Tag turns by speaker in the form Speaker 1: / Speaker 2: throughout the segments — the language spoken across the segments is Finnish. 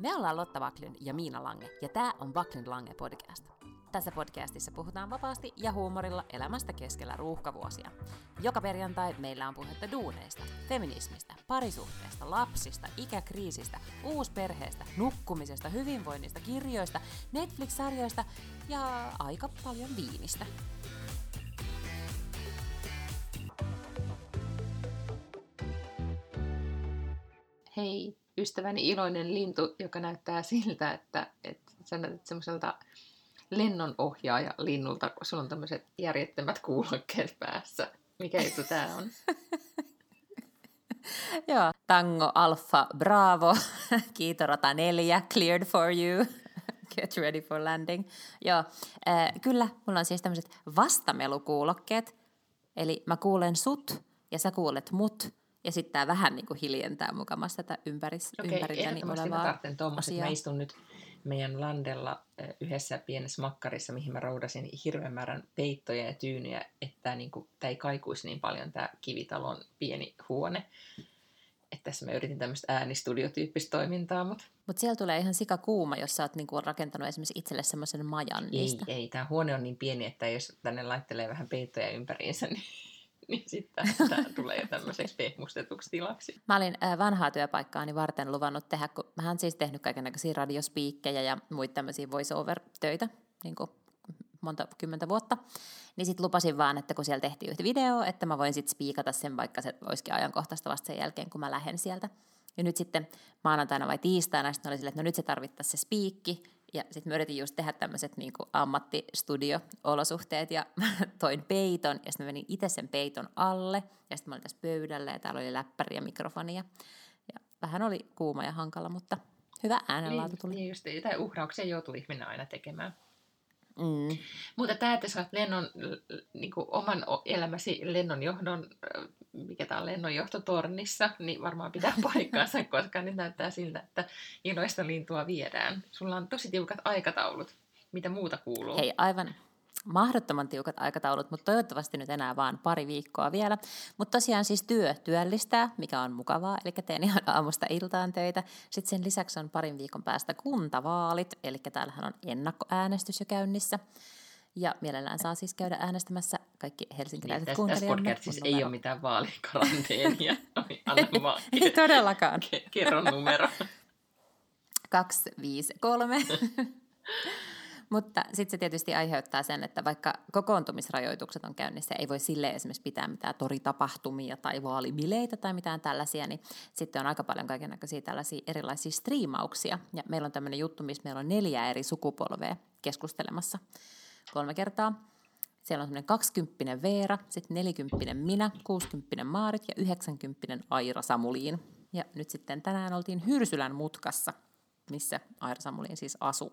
Speaker 1: Me ollaan Lotta Vaklin ja Miina Lange, ja tämä on Vaklin Lange podcast. Tässä podcastissa puhutaan vapaasti ja huumorilla elämästä keskellä ruuhkavuosia. Joka perjantai meillä on puhetta duuneista, feminismistä, parisuhteesta, lapsista, ikäkriisistä, uusperheestä, nukkumisesta, hyvinvoinnista, kirjoista, Netflix-sarjoista ja aika paljon viinistä.
Speaker 2: Hei, ystäväni iloinen lintu, joka näyttää siltä, että, että sä näytät semmoiselta lennonohjaaja linnulta, kun sulla on tämmöiset järjettömät kuulokkeet päässä. Mikä juttu tää on?
Speaker 1: Joo, Tango Alfa Bravo, kiitorata neljä, cleared for you, get ready for landing. Joo, äh, kyllä, mulla on siis tämmöiset vastamelukuulokkeet, eli mä kuulen sut ja sä kuulet mut, ja sitten tämä vähän niin kuin hiljentää mukamassa tätä ympäris,
Speaker 2: Okei,
Speaker 1: ympärilläni
Speaker 2: mä
Speaker 1: olevaa
Speaker 2: tarvitsen tuommoiset. Mä istun nyt meidän landella yhdessä pienessä makkarissa, mihin mä roudasin hirveän määrän peittoja ja tyynyjä, että tämä niinku, tää ei kaikuisi niin paljon tämä kivitalon pieni huone. Että tässä mä yritin tämmöistä äänistudiotyyppistä toimintaa, mutta
Speaker 1: Mutta siellä tulee ihan sika kuuma, jos sä oot niinku rakentanut esimerkiksi itselle semmoisen majan
Speaker 2: ei,
Speaker 1: niistä.
Speaker 2: ei. Tämä huone on niin pieni, että jos tänne laittelee vähän peittoja ympäriinsä, niin, niin sitten tämä tulee tämmöiseksi pehmustetuksi tilaksi.
Speaker 1: Mä olin vanhaa työpaikkaani varten luvannut tehdä, kun mä oon siis tehnyt kaikenlaisia radiospiikkejä ja muita tämmöisiä voice-over-töitä niin kuin monta kymmentä vuotta. Niin sitten lupasin vaan, että kun siellä tehtiin yhtä video, että mä voin sitten spiikata sen, vaikka se olisikin ajankohtaista vasta sen jälkeen, kun mä lähden sieltä. Ja nyt sitten maanantaina vai tiistaina sitten oli silleen, että no nyt se tarvittaisiin se spiikki. Ja sitten mä yritin just tehdä tämmöiset niin ammattistudio-olosuhteet ja mä toin peiton ja sitten menin itse sen peiton alle. Ja sitten mä olin tässä pöydällä ja täällä oli läppäri ja mikrofoni ja, vähän oli kuuma ja hankala, mutta hyvä äänenlaatu tuli.
Speaker 2: Niin just, jotain uhrauksia joutuu ihminen aina tekemään.
Speaker 1: Mm.
Speaker 2: Mutta tämä, että sä oot lennon, niin kuin oman elämäsi lennonjohdon, mikä tämä on lennonjohtotornissa, niin varmaan pitää paikkaansa, koska nyt näyttää siltä, että iloista lintua viedään. Sulla on tosi tiukat aikataulut. Mitä muuta kuuluu?
Speaker 1: Hei, aivan mahdottoman tiukat aikataulut, mutta toivottavasti nyt enää vaan pari viikkoa vielä. Mutta tosiaan siis työ työllistää, mikä on mukavaa, eli teen ihan aamusta iltaan töitä. Sitten sen lisäksi on parin viikon päästä kuntavaalit, eli täällähän on ennakkoäänestys jo käynnissä. Ja mielellään saa siis käydä äänestämässä kaikki
Speaker 2: Niin,
Speaker 1: helsinkiläiset
Speaker 2: tässä, tässä
Speaker 1: kuuntelijamme.
Speaker 2: podcastissa
Speaker 1: Mun
Speaker 2: ei ole mitään vaalikaranteenia. Anna vaan
Speaker 1: Ei todellakaan.
Speaker 2: ke- kerro numero.
Speaker 1: 253. Mutta sitten se tietysti aiheuttaa sen, että vaikka kokoontumisrajoitukset on käynnissä, ei voi sille esimerkiksi pitää mitään toritapahtumia tai vaalibileitä tai mitään tällaisia, niin sitten on aika paljon kaikenlaisia tällaisia erilaisia striimauksia. Ja meillä on tämmöinen juttu, missä meillä on neljä eri sukupolvea keskustelemassa kolme kertaa. Siellä on semmoinen 20 Veera, sitten 40 minä, 60 Maarit ja 90 Aira Samuliin. Ja nyt sitten tänään oltiin Hyrsylän mutkassa, missä Aira Samuliin siis asuu.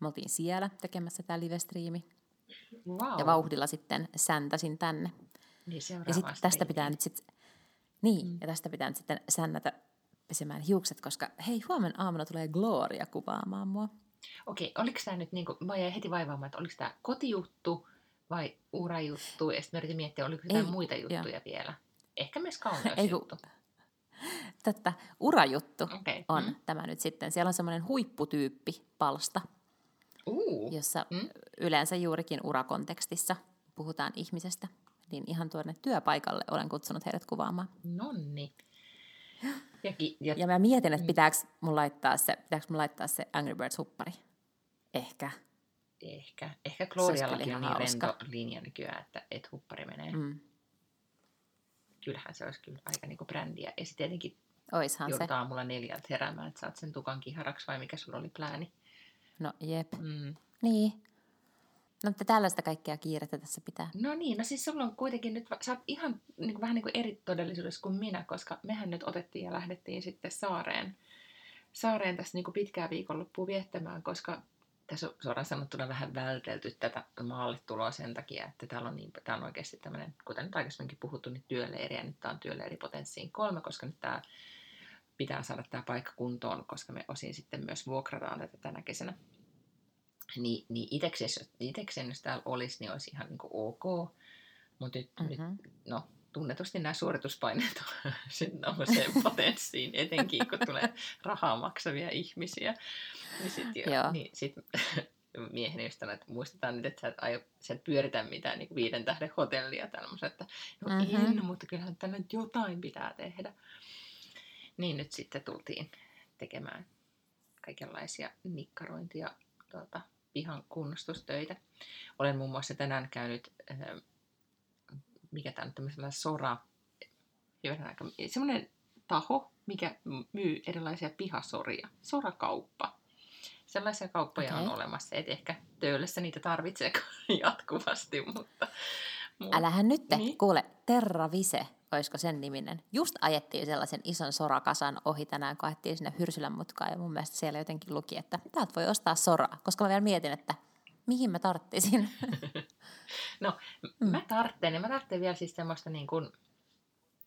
Speaker 1: Me oltiin siellä tekemässä tämä live-striimi
Speaker 2: Wow.
Speaker 1: ja vauhdilla sitten säntäsin tänne.
Speaker 2: Niin
Speaker 1: Ja sitten tästä pitää nyt sitten, niin, mm. ja tästä pitää nyt sitten sännätä pesemään hiukset, koska hei, huomenna aamuna tulee Gloria kuvaamaan mua.
Speaker 2: Okei, oliko tämä nyt, niinku, mä jäin heti vaivaamaan, että oliko tämä kotijuttu vai urajuttu, ja sitten mä yritin miettiä, oliko jotain
Speaker 1: Ei,
Speaker 2: muita juttuja
Speaker 1: joo.
Speaker 2: vielä. Ehkä myös kauneusjuttu.
Speaker 1: Tätä urajuttu
Speaker 2: Okei.
Speaker 1: on
Speaker 2: Mm.
Speaker 1: tämä nyt sitten. Siellä on semmoinen huipputyyppi palsta,
Speaker 2: Uu,
Speaker 1: jossa
Speaker 2: Mm.
Speaker 1: yleensä juurikin urakontekstissa puhutaan ihmisestä. Niin ihan tuonne työpaikalle olen kutsunut heidät kuvaamaan.
Speaker 2: nonni. Ja, ki- ja,
Speaker 1: Ja mä mietin,
Speaker 2: Mm.
Speaker 1: että pitääkö mun laittaa se, pitääkö mun laittaa se Angry Birds-huppari. Ehkä.
Speaker 2: ehkä, ehkä Gloriallakin on niin
Speaker 1: hauska.
Speaker 2: rento linja nykyään, että et huppari menee. Mm.
Speaker 1: Mm.
Speaker 2: Kyllähän se olisi kyllä aika niinku brändiä. Ja sitten tietenkin
Speaker 1: Oishan se.
Speaker 2: joudut aamulla neljältä heräämään, että saat sen tukan kiharaksi vai mikä sulla oli plääni.
Speaker 1: No jep.
Speaker 2: Mm.
Speaker 1: Niin. No mutta tällaista kaikkea kiirettä tässä pitää.
Speaker 2: No niin, no siis sulla on kuitenkin nyt, sä oot ihan niin kuin, vähän niin kuin eri todellisuudessa kuin minä, koska mehän nyt otettiin ja lähdettiin sitten saareen, saareen tässä niin kuin pitkää viikonloppua viettämään, koska tässä on suoraan sanottuna vähän vältelty tätä maalle tuloa sen takia, että täällä on, niin, tää on oikeasti tämmöinen, kuten nyt aikaisemminkin puhuttu, niin työleiri, ja nyt tämä on työleiri potenssiin kolme, koska nyt tämä pitää saada tämä paikka kuntoon, koska me osin sitten myös vuokrataan tätä tänä kesänä. Niin, niin itekseen, jos, itekseen, jos täällä olisi, niin olisi ihan niin kuin ok. Mutta nyt, mm-hmm. nyt no, tunnetusti nämä suorituspaineet nousee potenssiin, etenkin kun tulee rahaa maksavia ihmisiä. Niin sitten niin sit mieheni sanoi, että muistetaan nyt, että sä et, aio, sä et pyöritä mitään niin viiden tähden hotellia tällaista, että no mm-hmm. en, mutta kyllähän tänne jotain pitää tehdä. Niin nyt sitten tultiin tekemään kaikenlaisia nikkarointia tuota, pihan kunnostustöitä. Olen muun muassa tänään käynyt, äh, mikä tämä on tämmöisellä Sora, semmoinen taho, mikä myy erilaisia pihasoria, Sora-kauppa. Sellaisia kauppoja okay. on olemassa, et ehkä töölössä niitä tarvitsee jatkuvasti, mutta...
Speaker 1: mutta Älähän nyt, niin. kuule, Terravise, olisiko sen niminen. Just ajettiin sellaisen ison sorakasan ohi tänään, kun ajettiin sinne Hyrsylän mutkaan, ja mun mielestä siellä jotenkin luki, että täältä voi ostaa soraa, koska mä vielä mietin, että mihin mä tarttisin.
Speaker 2: no, mm. mä tartten, ja mä tartten vielä siis semmoista niin kuin,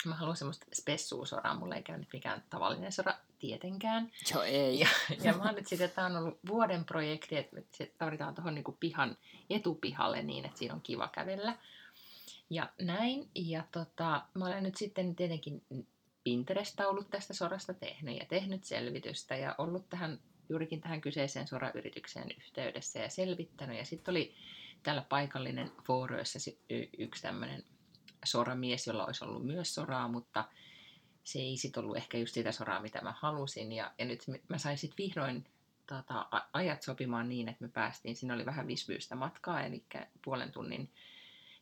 Speaker 2: Mä haluan semmoista spessuusoraa, mulla ei käynyt mikään tavallinen sora tietenkään.
Speaker 1: Joo, ei.
Speaker 2: Ja, ja mä oon nyt sitten, että tämä on ollut vuoden projekti, että se tarvitaan tuohon niinku pihan etupihalle niin, että siinä on kiva kävellä. Ja näin. Ja tota, mä olen nyt sitten tietenkin Pinterest-taulut tästä sorasta tehnyt ja tehnyt selvitystä ja ollut tähän, juurikin tähän kyseiseen sorayritykseen yhteydessä ja selvittänyt. Ja sitten oli tällä paikallinen Fooroissa yksi tämmöinen soramies, jolla olisi ollut myös soraa, mutta se ei sitten ollut ehkä just sitä soraa, mitä mä halusin. Ja, ja nyt mä sain sitten vihdoin tota, ajat sopimaan niin, että me päästiin, siinä oli vähän visvyystä matkaa, eli puolen tunnin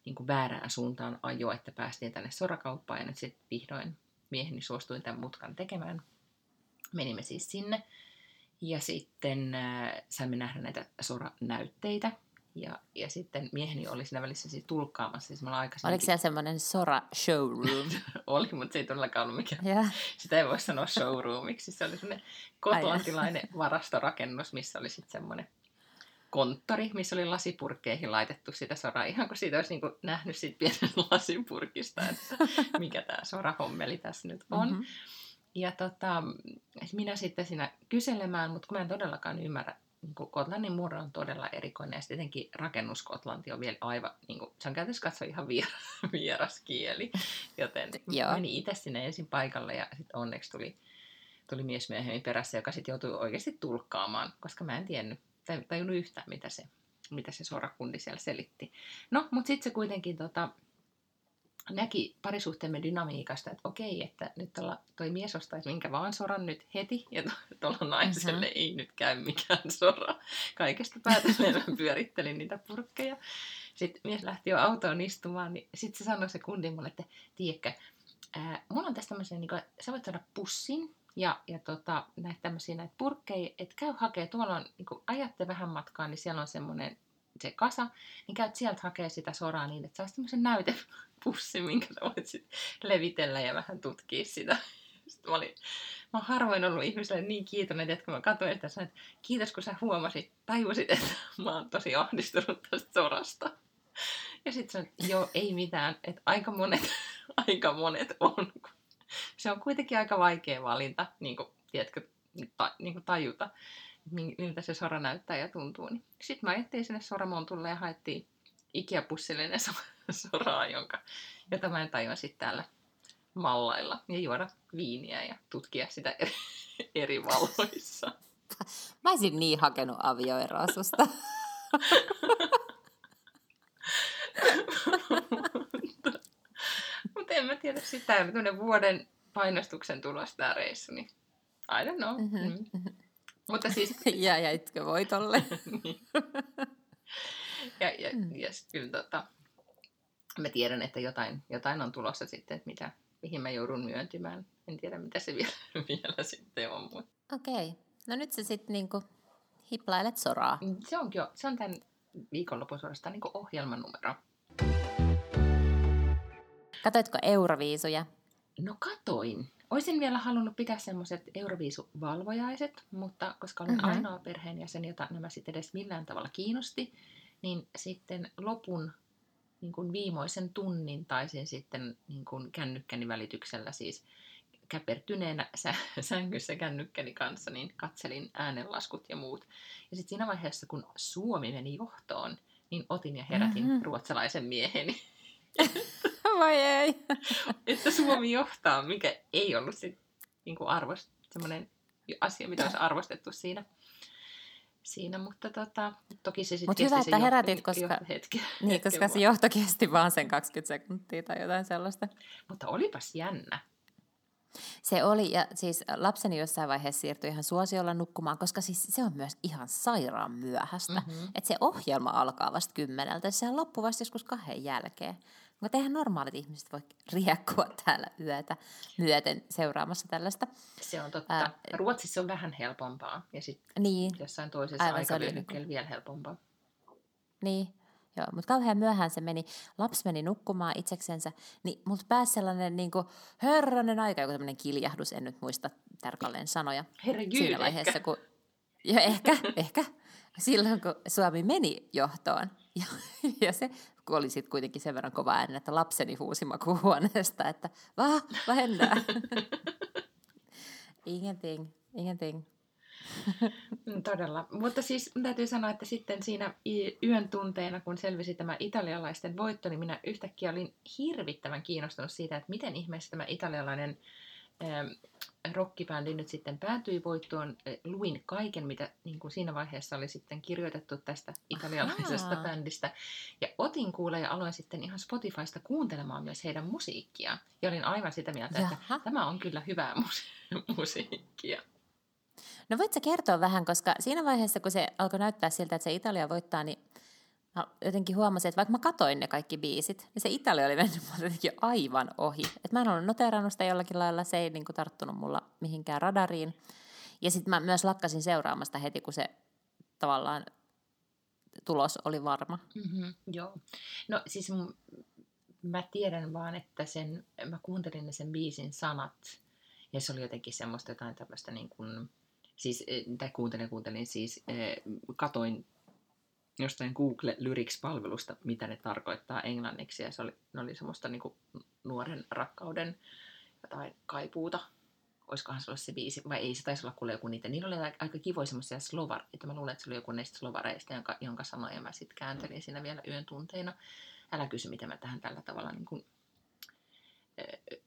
Speaker 2: niin kuin väärään suuntaan ajo, että päästiin tänne sorakauppaan ja nyt sitten vihdoin mieheni suostui tämän mutkan tekemään. Menimme siis sinne ja sitten äh, saimme nähdä näitä soranäytteitä, ja, ja sitten mieheni oli siinä välissä siis tulkkaamassa. Siis aikaisemmin...
Speaker 1: Oliko siellä semmoinen Sora showroom?
Speaker 2: oli, mutta se ei todellakaan ollut mikään. Yeah. Sitä ei voi sanoa showroomiksi. Se oli semmoinen kotlantilainen varastorakennus, missä oli sitten semmoinen konttori, missä oli lasipurkkeihin laitettu sitä soraa, ihan kuin siitä olisi niin kuin nähnyt siitä pienestä lasipurkista, että mikä tämä sorahommeli tässä nyt on. Mm-hmm. Ja tota, minä sitten siinä kyselemään, mutta kun mä en todellakaan ymmärrä niin kuin Kotlannin murre on todella erikoinen ja sitten tietenkin rakennuskotlanti on vielä aivan, niin kuin, se on käytössä katsoa ihan vier, vieras kieli, joten Joo. menin itse sinne ensin paikalle ja sitten onneksi tuli, tuli mies myöhemmin perässä, joka sitten joutui oikeasti tulkkaamaan, koska mä en tiennyt, tajunnut yhtään, mitä se, mitä se sorakundi siellä selitti. No, mutta sitten se kuitenkin tota, näki parisuhteemme dynamiikasta, että okei, että nyt tolla, toi mies ostaisi minkä vaan soran nyt heti, ja tuolla naiselle mm-hmm. ei nyt käy mikään sora. Kaikesta päätellen mä pyörittelin niitä purkkeja. Sitten mies lähti jo autoon istumaan, niin sitten se sanoi se kundi mulle, että tiedätkö, ää, mulla on tässä tämmöisen, niin kuin, sä voit saada pussin, ja, ja tota, näitä tämmöisiä näitä purkkeja, että käy hakee, tuolla on, niin kun ajatte vähän matkaa, niin siellä on semmoinen se kasa, niin käyt sieltä hakee sitä soraa niin, että saa tämmöisen näytepussin, minkä sä voit sit levitellä ja vähän tutkia sitä. Sitten mä olin, mä harvoin ollut ihmiselle niin kiitollinen, että kun mä katsoin sitä, sanoin, että kiitos kun sä huomasit, tajusit, että mä oon tosi ahdistunut tästä sorasta. Ja sitten sanoin, että joo, ei mitään, että aika monet, aika monet on. Se on kuitenkin aika vaikea valinta, niin kuin, tiedätkö, ta, niin kuin tajuta miltä se sora näyttää ja tuntuu. Niin sitten mä ajettiin sinne soramontulle ja haettiin ikiapussillinen soraa, jonka, jota mä en tajua sitten täällä mallailla ja juoda viiniä ja tutkia sitä eri, eri valoissa.
Speaker 1: Mä olisin niin hakenut avioeroa susta.
Speaker 2: Mutta, en mä tiedä sitä, vuoden painostuksen tulos tämä reissu, niin I don't know. Mm-hmm. Mm. Mutta siis...
Speaker 1: ja jäitkö voitolle?
Speaker 2: niin. Ja, ja, mm. ja kyllä tota, mä tiedän, että jotain, jotain on tulossa sitten, että mitä, mihin mä joudun myöntymään. En tiedä, mitä se vielä, vielä sitten on. Mutta...
Speaker 1: Okei. Okay. No nyt sä sitten niinku hiplailet soraa.
Speaker 2: Se on jo, se on tämän viikonlopun suorastaan niinku ohjelmanumero.
Speaker 1: Katoitko Euroviisuja?
Speaker 2: No katoin. Olisin vielä halunnut pitää semmoiset Euroviisu-valvojaiset, mutta koska olen mm-hmm. ainoa perheenjäsen, jota nämä sitten edes millään tavalla kiinnosti, niin sitten lopun niin kuin viimeisen tunnin taisin sitten niin kuin kännykkäni välityksellä siis käpertyneenä sängyssä kännykkäni kanssa, niin katselin äänenlaskut ja muut. Ja sitten siinä vaiheessa, kun Suomi meni johtoon, niin otin ja herätin mm-hmm. ruotsalaisen mieheni.
Speaker 1: Vai ei.
Speaker 2: että Suomi johtaa, mikä ei ollut sit, niin arvost, semmoinen asia, mitä olisi arvostettu siinä. siinä mutta tota, toki se sitten
Speaker 1: Mut hyvä, että herätit, koska,
Speaker 2: hetki,
Speaker 1: niin, koska se johto kesti vaan sen 20 sekuntia tai jotain sellaista.
Speaker 2: Mutta olipas jännä.
Speaker 1: Se oli, ja siis lapseni jossain vaiheessa siirtyi ihan suosiolla nukkumaan, koska siis se on myös ihan sairaan myöhäistä. Mm-hmm. Että se ohjelma alkaa vasta kymmeneltä, sehän loppuu vasta joskus kahden jälkeen. Mutta eihän normaalit ihmiset voi riekkua täällä yötä myöten seuraamassa tällaista.
Speaker 2: Se on totta. Ää, Ruotsissa on vähän helpompaa ja sitten
Speaker 1: niin,
Speaker 2: jossain toisessa aikavyöhykkeellä niin vielä helpompaa.
Speaker 1: Niin, Joo, mutta kauhean myöhään se meni. Lapsi meni nukkumaan itseksensä, niin multa pääsi sellainen niin kuin, herranen aika, joku tämmöinen kiljahdus, en nyt muista tarkalleen sanoja.
Speaker 2: Herra
Speaker 1: Siinä vaiheessa, ehkä. kun... Jo, ehkä, ehkä. Silloin, kun Suomi meni johtoon. Ja, ja se kun oli sitten kuitenkin sen verran kova ääni, että lapseni huusi makuuhuoneesta, että va, vähennää. ingenting, ingenting.
Speaker 2: Mm, todella. Mutta siis täytyy sanoa, että sitten siinä yön tunteina, kun selvisi tämä italialaisten voitto, niin minä yhtäkkiä olin hirvittävän kiinnostunut siitä, että miten ihmeessä tämä italialainen rockibändi nyt sitten päätyi voittoon. Luin kaiken, mitä niin kuin siinä vaiheessa oli sitten kirjoitettu tästä italialaisesta Ahaa. bändistä. Ja otin kuulee ja aloin sitten ihan Spotifysta kuuntelemaan myös heidän musiikkia. Ja olin aivan sitä mieltä, Jaha. että tämä on kyllä hyvää musiikkia.
Speaker 1: No voit sä kertoa vähän, koska siinä vaiheessa, kun se alkoi näyttää siltä, että se Italia voittaa, niin mä jotenkin huomasin, että vaikka mä katoin ne kaikki biisit, niin se Italia oli mennyt jotenkin aivan ohi. Et mä en ollut noterannut sitä jollakin lailla, se ei niin kuin, tarttunut mulla mihinkään radariin. Ja sitten mä myös lakkasin seuraamasta heti, kun se tavallaan tulos oli varma.
Speaker 2: Mm-hmm, joo. No siis mä tiedän vaan, että sen, mä kuuntelin sen biisin sanat, ja se oli jotenkin semmoista jotain tämmöistä niin kuin, siis, eh, tai kuuntelin, kuuntelin siis, eh, katoin jostain Google Lyrics-palvelusta, mitä ne tarkoittaa englanniksi, ja se oli, ne oli semmoista niin nuoren rakkauden jotain kaipuuta. Olisikohan se ollut se biisi, vai ei se taisi olla kuule joku niitä. Niillä oli aika kivoja semmoisia slovar, että mä luulen, että se oli joku näistä slovareista, jonka, jonka sanoja mä sitten kääntelin siinä vielä yön tunteina. Älä kysy, mitä mä tähän tällä tavalla niin kuin, äh,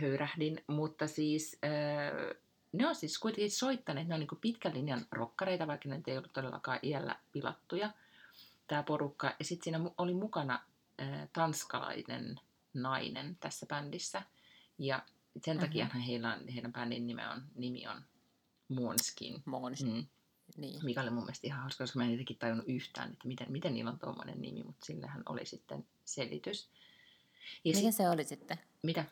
Speaker 2: höyrähdin, mutta siis äh, ne on siis kuitenkin soittaneet, ne on niin pitkän linjan rokkareita, vaikka ne ei ollut todellakaan iällä pilattuja, tämä porukka. Ja sitten siinä oli mukana äh, tanskalainen nainen tässä bändissä. Ja sen mm-hmm. takia heillä, heidän bändin nimi on, nimi on Månskin.
Speaker 1: Månskin. Mm. Niin.
Speaker 2: Mikä oli mun mielestä ihan hauska, koska mä en jotenkin tajunnut yhtään, että miten, miten niillä on tuommoinen nimi, mutta sillähän oli sitten selitys.
Speaker 1: Ja Mikä sit, se oli sitten?
Speaker 2: Mitä?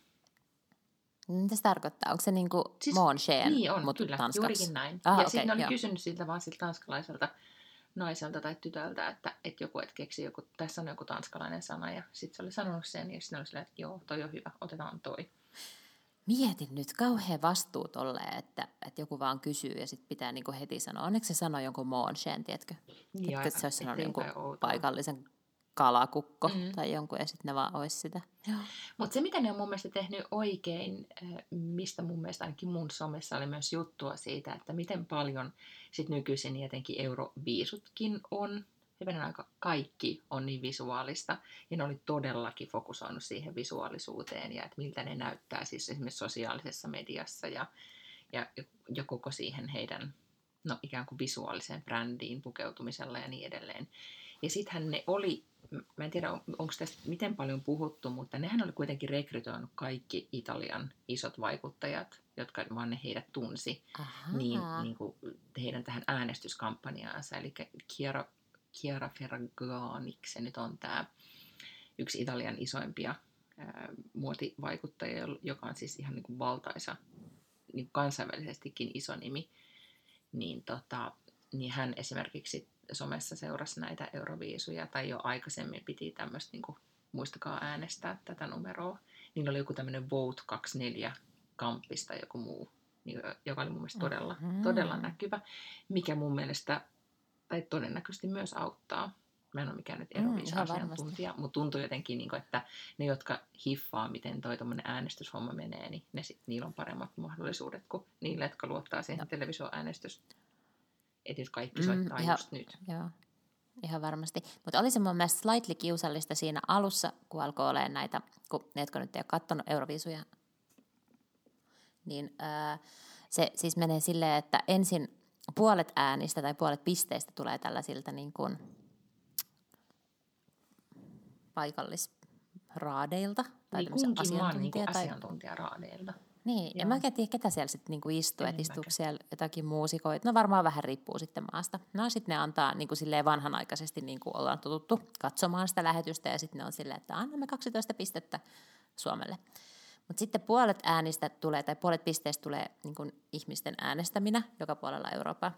Speaker 1: Mitä se tarkoittaa? Onko se niin kuin siis, Monsheen,
Speaker 2: Niin on, mutta kyllä, tanskaksi? juurikin näin. Ah, ja okay, sitten oli joo. kysynyt siltä vaan siltä tanskalaiselta naiselta tai tytöltä, että, että joku et keksi joku, tässä on joku tanskalainen sana, ja sitten se oli sanonut sen, ja sitten oli silleen, että joo, toi on hyvä, otetaan toi.
Speaker 1: Mietin nyt, kauhean vastuu tolle, että, että joku vaan kysyy ja sitten pitää niinku heti sanoa. Onneksi se sanoo jonkun Monsheen, tiedätkö? Niin, että se olisi sanonut jonkun paikallisen kalakukko mm. tai jonkun, ja sitten ne vaan olisi sitä.
Speaker 2: Mutta se, mitä ne on mun mielestä tehnyt oikein, mistä mun mielestä ainakin mun somessa oli myös juttua siitä, että miten paljon sit nykyisin jotenkin euroviisutkin on. Hyvänen aika kaikki on niin visuaalista, ja ne oli todellakin fokusoinut siihen visuaalisuuteen, ja että miltä ne näyttää siis esimerkiksi sosiaalisessa mediassa, ja, ja, ja koko siihen heidän no, ikään kuin visuaaliseen brändiin pukeutumisella ja niin edelleen. Ja sittenhän ne oli mä en tiedä onko tästä miten paljon puhuttu, mutta nehän oli kuitenkin rekrytoinut kaikki Italian isot vaikuttajat, jotka vaan ne heidät tunsi, niin, niin kuin heidän tähän äänestyskampanjaansa. Eli Chiara, Chiara Ferragani, se nyt on tämä yksi Italian isoimpia ää, muotivaikuttajia, joka on siis ihan niin kuin valtaisa, niin kuin kansainvälisestikin iso nimi, niin, tota, niin hän esimerkiksi somessa seurasi näitä Euroviisuja tai jo aikaisemmin piti tämmöistä, niin kuin, muistakaa äänestää tätä numeroa. Niillä oli joku tämmöinen Vote 24 kampista joku muu, niin, joka oli mun mielestä todella, mm-hmm. todella näkyvä, mikä mun mielestä, tai todennäköisesti myös auttaa. Mä en ole mikään nyt Euroviisa-asiantuntija, mm, mutta tuntuu jotenkin, niin kuin, että ne, jotka hiffaa, miten toi äänestyshomma menee, niin ne sit, niillä on paremmat mahdollisuudet kuin niille, jotka luottaa siihen no. televisioäänestys että jos kaikki mm, soittaa mm, just nyt.
Speaker 1: Joo. ihan varmasti. Mutta oli se mun mielestä slightly kiusallista siinä alussa, kun alkoi olemaan näitä, kun ne, jotka nyt ei ole katsonut Euroviisuja, niin ää, se siis menee silleen, että ensin puolet äänistä tai puolet pisteistä tulee tällaisilta niin kuin paikallisraadeilta. Tai
Speaker 2: Niin kunkin maan niin asiantuntijaraadeilta.
Speaker 1: Niin, ja mä en tiedä, ketä siellä sitten niinku istuu, että istuuko siellä jotakin muusikoita. No varmaan vähän riippuu sitten maasta. No sitten ne antaa niinku silleen vanhanaikaisesti, niin kuin ollaan totuttu katsomaan sitä lähetystä, ja sitten ne on silleen, että annamme 12 pistettä Suomelle. Mutta sitten puolet äänistä tulee, tai puolet pisteistä tulee niin ihmisten äänestäminä joka puolella Eurooppaa.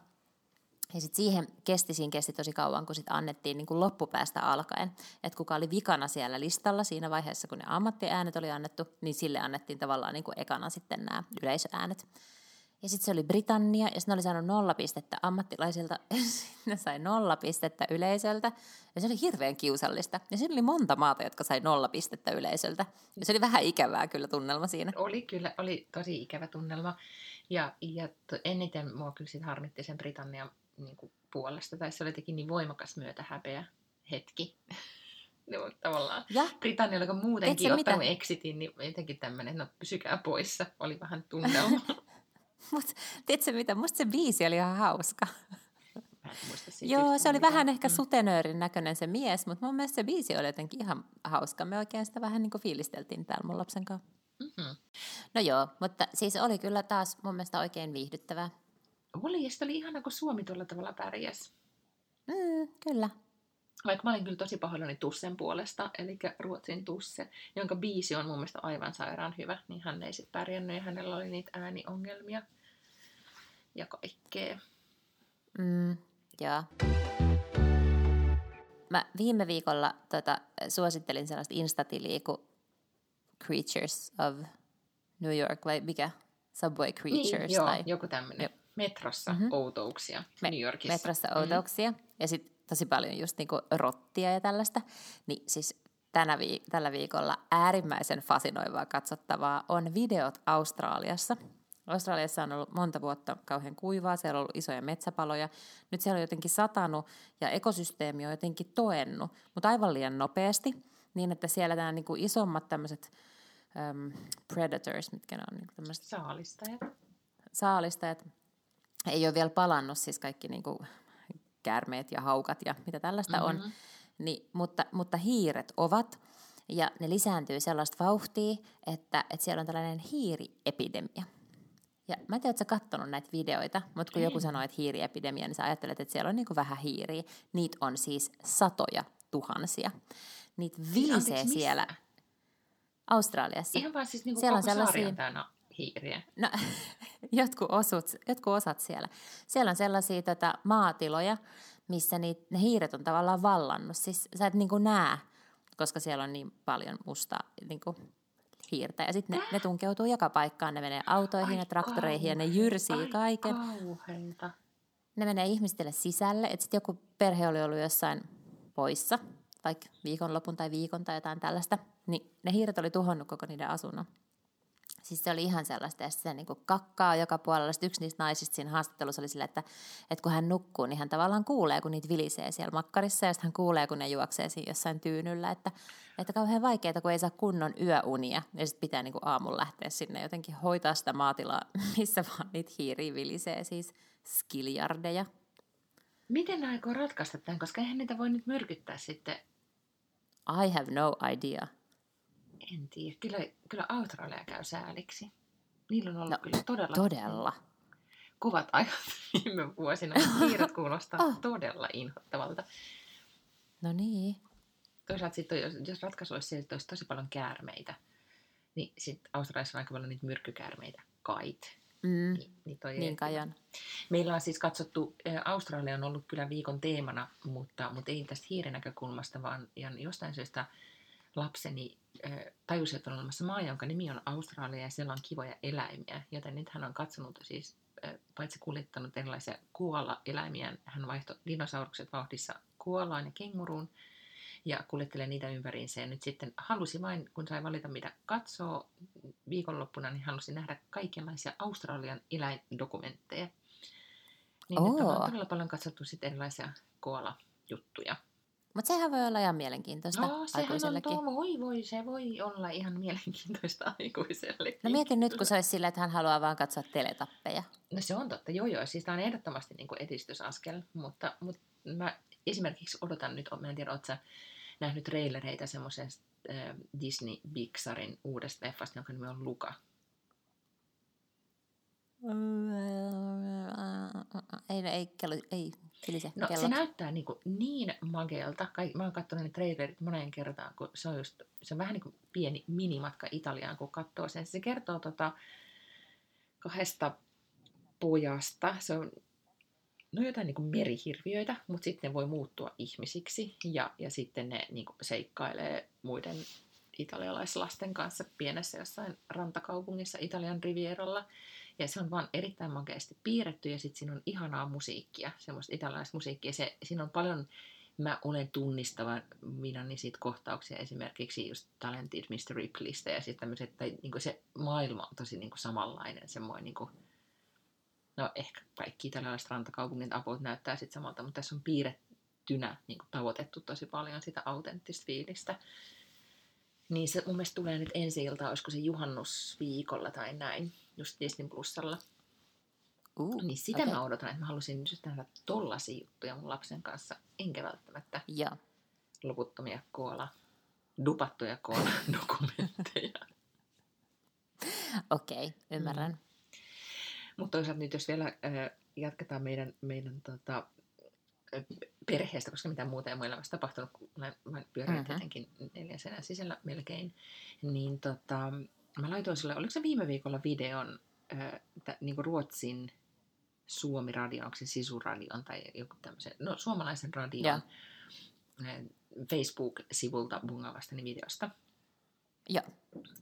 Speaker 1: Ja sitten siihen kesti, siinä kesti tosi kauan, kun sitten annettiin niin kuin loppupäästä alkaen, että kuka oli vikana siellä listalla siinä vaiheessa, kun ne ammattiäänet oli annettu, niin sille annettiin tavallaan niin kuin ekana sitten nämä yleisöäänet. Ja sitten se oli Britannia, ja sitten ne oli saanut nolla pistettä ammattilaisilta, ja sitten sai nolla pistettä yleisöltä, ja se oli hirveän kiusallista. Ja siinä oli monta maata, jotka sai nolla pistettä yleisöltä, ja se oli vähän ikävää kyllä tunnelma siinä.
Speaker 2: Oli kyllä, oli tosi ikävä tunnelma. Ja, ja eniten mua kyllä sit harmitti sen Britannian niin kuin puolesta, tai se oli jotenkin niin voimakas myötä häpeä hetki. no, tavallaan ja? Britannia, joka muutenkin ottanut mitä? exitin, niin jotenkin tämmöinen, no pysykää poissa, oli vähän tunnelma.
Speaker 1: Mutta tiedätkö mitä, musta se biisi oli ihan hauska. Joo, se oli vähän mm. ehkä sutenöörin näköinen se mies, mutta mun mielestä se biisi oli jotenkin ihan hauska. Me oikein sitä vähän niin kuin fiilisteltiin täällä mun lapsen kanssa. Mm-hmm. No joo, mutta siis oli kyllä taas mun mielestä oikein viihdyttävää.
Speaker 2: Oli, ja oli ihana, kun Suomi tuolla tavalla pärjäs.
Speaker 1: Mm, kyllä.
Speaker 2: Vaikka mä olin kyllä tosi pahoillani Tussen puolesta, eli Ruotsin Tusse, jonka biisi on mun mielestä aivan sairaan hyvä, niin hän ei sitten pärjännyt ja hänellä oli niitä ääniongelmia ja kaikkea.
Speaker 1: Mm, joo. Mä viime viikolla tota, suosittelin sellaista instatiliä kuin Creatures of New York, vai mikä? Subway Creatures. Niin,
Speaker 2: joo, tai... joku tämmöinen. Metrossa mm-hmm. outouksia Me- New Yorkissa.
Speaker 1: Metrossa mm-hmm. outouksia. Mm-hmm. Ja sitten tosi paljon just niinku rottia ja tällaista. Niin siis tänä viik- tällä viikolla äärimmäisen fasinoivaa katsottavaa on videot Australiassa. Australiassa on ollut monta vuotta kauhean kuivaa, siellä on ollut isoja metsäpaloja. Nyt siellä on jotenkin satanut ja ekosysteemi on jotenkin toennut, mutta aivan liian nopeasti, niin että siellä nämä niinku isommat tämmöiset um, predators, mitkä ne on niinku tämmöiset...
Speaker 2: Saalistajat.
Speaker 1: Saalistajat, ei ole vielä palannut siis kaikki niin kuin käärmeet ja haukat ja mitä tällaista mm-hmm. on, niin, mutta, mutta hiiret ovat ja ne lisääntyy sellaista vauhtia, että, että siellä on tällainen hiiriepidemia. Ja mä en tiedä, että sä katsonut näitä videoita, mutta kun Ei. joku sanoo, että hiiriepidemia, niin sä ajattelet, että siellä on niin kuin vähän hiiriä. Niitä on siis satoja tuhansia. Niitä vilisee siellä Australiassa.
Speaker 2: Ihan vaan siis niin kuin siellä koko on sellaisia... täynnä hiiriä?
Speaker 1: No, jotkut, osut, jotkut osat siellä. Siellä on sellaisia tota, maatiloja, missä niitä, ne hiiret on tavallaan vallannut. Siis sä et niin näe, koska siellä on niin paljon musta niin kuin, hiirtä. Ja sitten ne, ne tunkeutuu joka paikkaan. Ne menee autoihin Ai ja traktoreihin kauheita. ja ne jyrsii Ai kaiken.
Speaker 2: Kauheita.
Speaker 1: Ne menee ihmistelle sisälle. Että sitten joku perhe oli ollut jossain poissa, vaikka viikonlopun tai viikon tai jotain tällaista, niin ne hiiret oli tuhonnut koko niiden asunnon. Siis se oli ihan sellaista, ja se niin kuin kakkaa joka puolella. Sitten yksi niistä naisista siinä haastattelussa oli sille, että, että kun hän nukkuu, niin hän tavallaan kuulee, kun niitä vilisee siellä makkarissa, ja sitten hän kuulee, kun ne juoksee siinä jossain tyynyllä, että, että kauhean vaikeaa, kun ei saa kunnon yöunia, ja sitten pitää niin kuin aamulla lähteä sinne jotenkin hoitaa sitä maatilaa, missä vaan niitä hiiriä vilisee, siis skiljardeja.
Speaker 2: Miten ne aikoo ratkaista tämän, koska eihän niitä voi nyt myrkyttää sitten?
Speaker 1: I have no idea.
Speaker 2: En tiedä. Kyllä, kyllä Australia käy sääliksi. Niillä on ollut no, kyllä todella...
Speaker 1: Todella.
Speaker 2: Kovat ajat viime vuosina. Hiiret kuulostaa oh. todella inhottavalta.
Speaker 1: No niin.
Speaker 2: Toisaalta sitten, jos, jos ratkaisu olisi se, että olisi tosi paljon käärmeitä, niin sitten Australiassa on aika paljon niitä myrkkykäärmeitä, kait.
Speaker 1: Mm. Niin, niin, toi niin kai on.
Speaker 2: Meillä on siis katsottu, Australia on ollut kyllä viikon teemana, mutta, mutta ei tästä hiiren näkökulmasta, vaan jostain syystä lapseni tajusi, että on olemassa maa, jonka nimi on Australia ja siellä on kivoja eläimiä. Joten nyt hän on katsonut siis, paitsi kuljettanut erilaisia kuola-eläimiä, hän vaihtoi dinosaurukset vauhdissa kuolaan ja kenguruun ja kuljettelee niitä ympäriinsä. Ja nyt sitten halusi vain, kun sai valita mitä katsoo viikonloppuna, niin halusi nähdä kaikenlaisia Australian eläindokumentteja. Niin oh. nyt on todella paljon katsottu sitten erilaisia koala juttuja.
Speaker 1: Mutta sehän voi olla ihan mielenkiintoista
Speaker 2: No, sehän on
Speaker 1: aikuisellekin.
Speaker 2: tuo, voi voi, se voi olla ihan mielenkiintoista aikuisellekin.
Speaker 1: No mietin nyt, kun se olisi silleen, että hän haluaa vaan katsoa teletappeja.
Speaker 2: No se on totta, joo joo. Siis tämä on ehdottomasti niin kuin edistysaskel, mutta, mutta mä esimerkiksi odotan nyt, mä en tiedä, ootko nähnyt trailereita semmoisesta äh, Disney Pixarin uudesta leffasta, jonka nimi on Luka.
Speaker 1: Ei, ei, kello, ei kilise
Speaker 2: No
Speaker 1: kellot.
Speaker 2: se näyttää niin, kuin niin mageelta. Kaik, mä oon katsonut ne trailerit moneen kertaan, kun se on, just, se on vähän niin kuin pieni minimatka Italiaan, kun katsoo sen. Se kertoo tota, kahdesta pojasta. Se on no jotain niin kuin merihirviöitä, mutta sitten ne voi muuttua ihmisiksi ja, ja sitten ne niin kuin seikkailee muiden italialaislasten kanssa pienessä jossain rantakaupungissa Italian rivieralla. Ja se on vaan erittäin makeasti piirretty ja sitten siinä on ihanaa musiikkia, semmoista italialaista musiikkia. Se, siinä on paljon, mä olen tunnistava minä niin siitä kohtauksia esimerkiksi just Talented Mr. Ripleystä ja sitten tämmöiset, tai niin se maailma on tosi niin samanlainen, semmoinen niin kuin, no ehkä kaikki italialaiset rantakaupungin apot näyttää sitten samalta, mutta tässä on piirrettynä niin kuin tavoitettu tosi paljon sitä autenttista fiilistä. Niin se mun mielestä tulee nyt ensi ilta, olisiko se juhannusviikolla tai näin, just Disney Plusalla.
Speaker 1: Uh,
Speaker 2: Niin sitä
Speaker 1: okei.
Speaker 2: mä odotan, että mä halusin just nähdä tollasia juttuja mun lapsen kanssa, enkä välttämättä
Speaker 1: Joo.
Speaker 2: loputtomia koola, dupattuja koola dokumentteja.
Speaker 1: Okei, ymmärrän.
Speaker 2: Mm. Mutta toisaalta nyt jos vielä äh, jatketaan meidän, meidän tota, perheestä, koska mitään muuta ei mun elämässä tapahtunut, kun mä, mä pyörin
Speaker 1: Mhm.
Speaker 2: mm-hmm. tietenkin neljän sisällä melkein, niin tota, mä laitoin sulle, oliko se viime viikolla videon äh, niin Ruotsin Suomi-radion, onko se Sisuradion tai joku tämmöisen, no suomalaisen radion äh, Facebook-sivulta bungavastani videosta,
Speaker 1: Joo.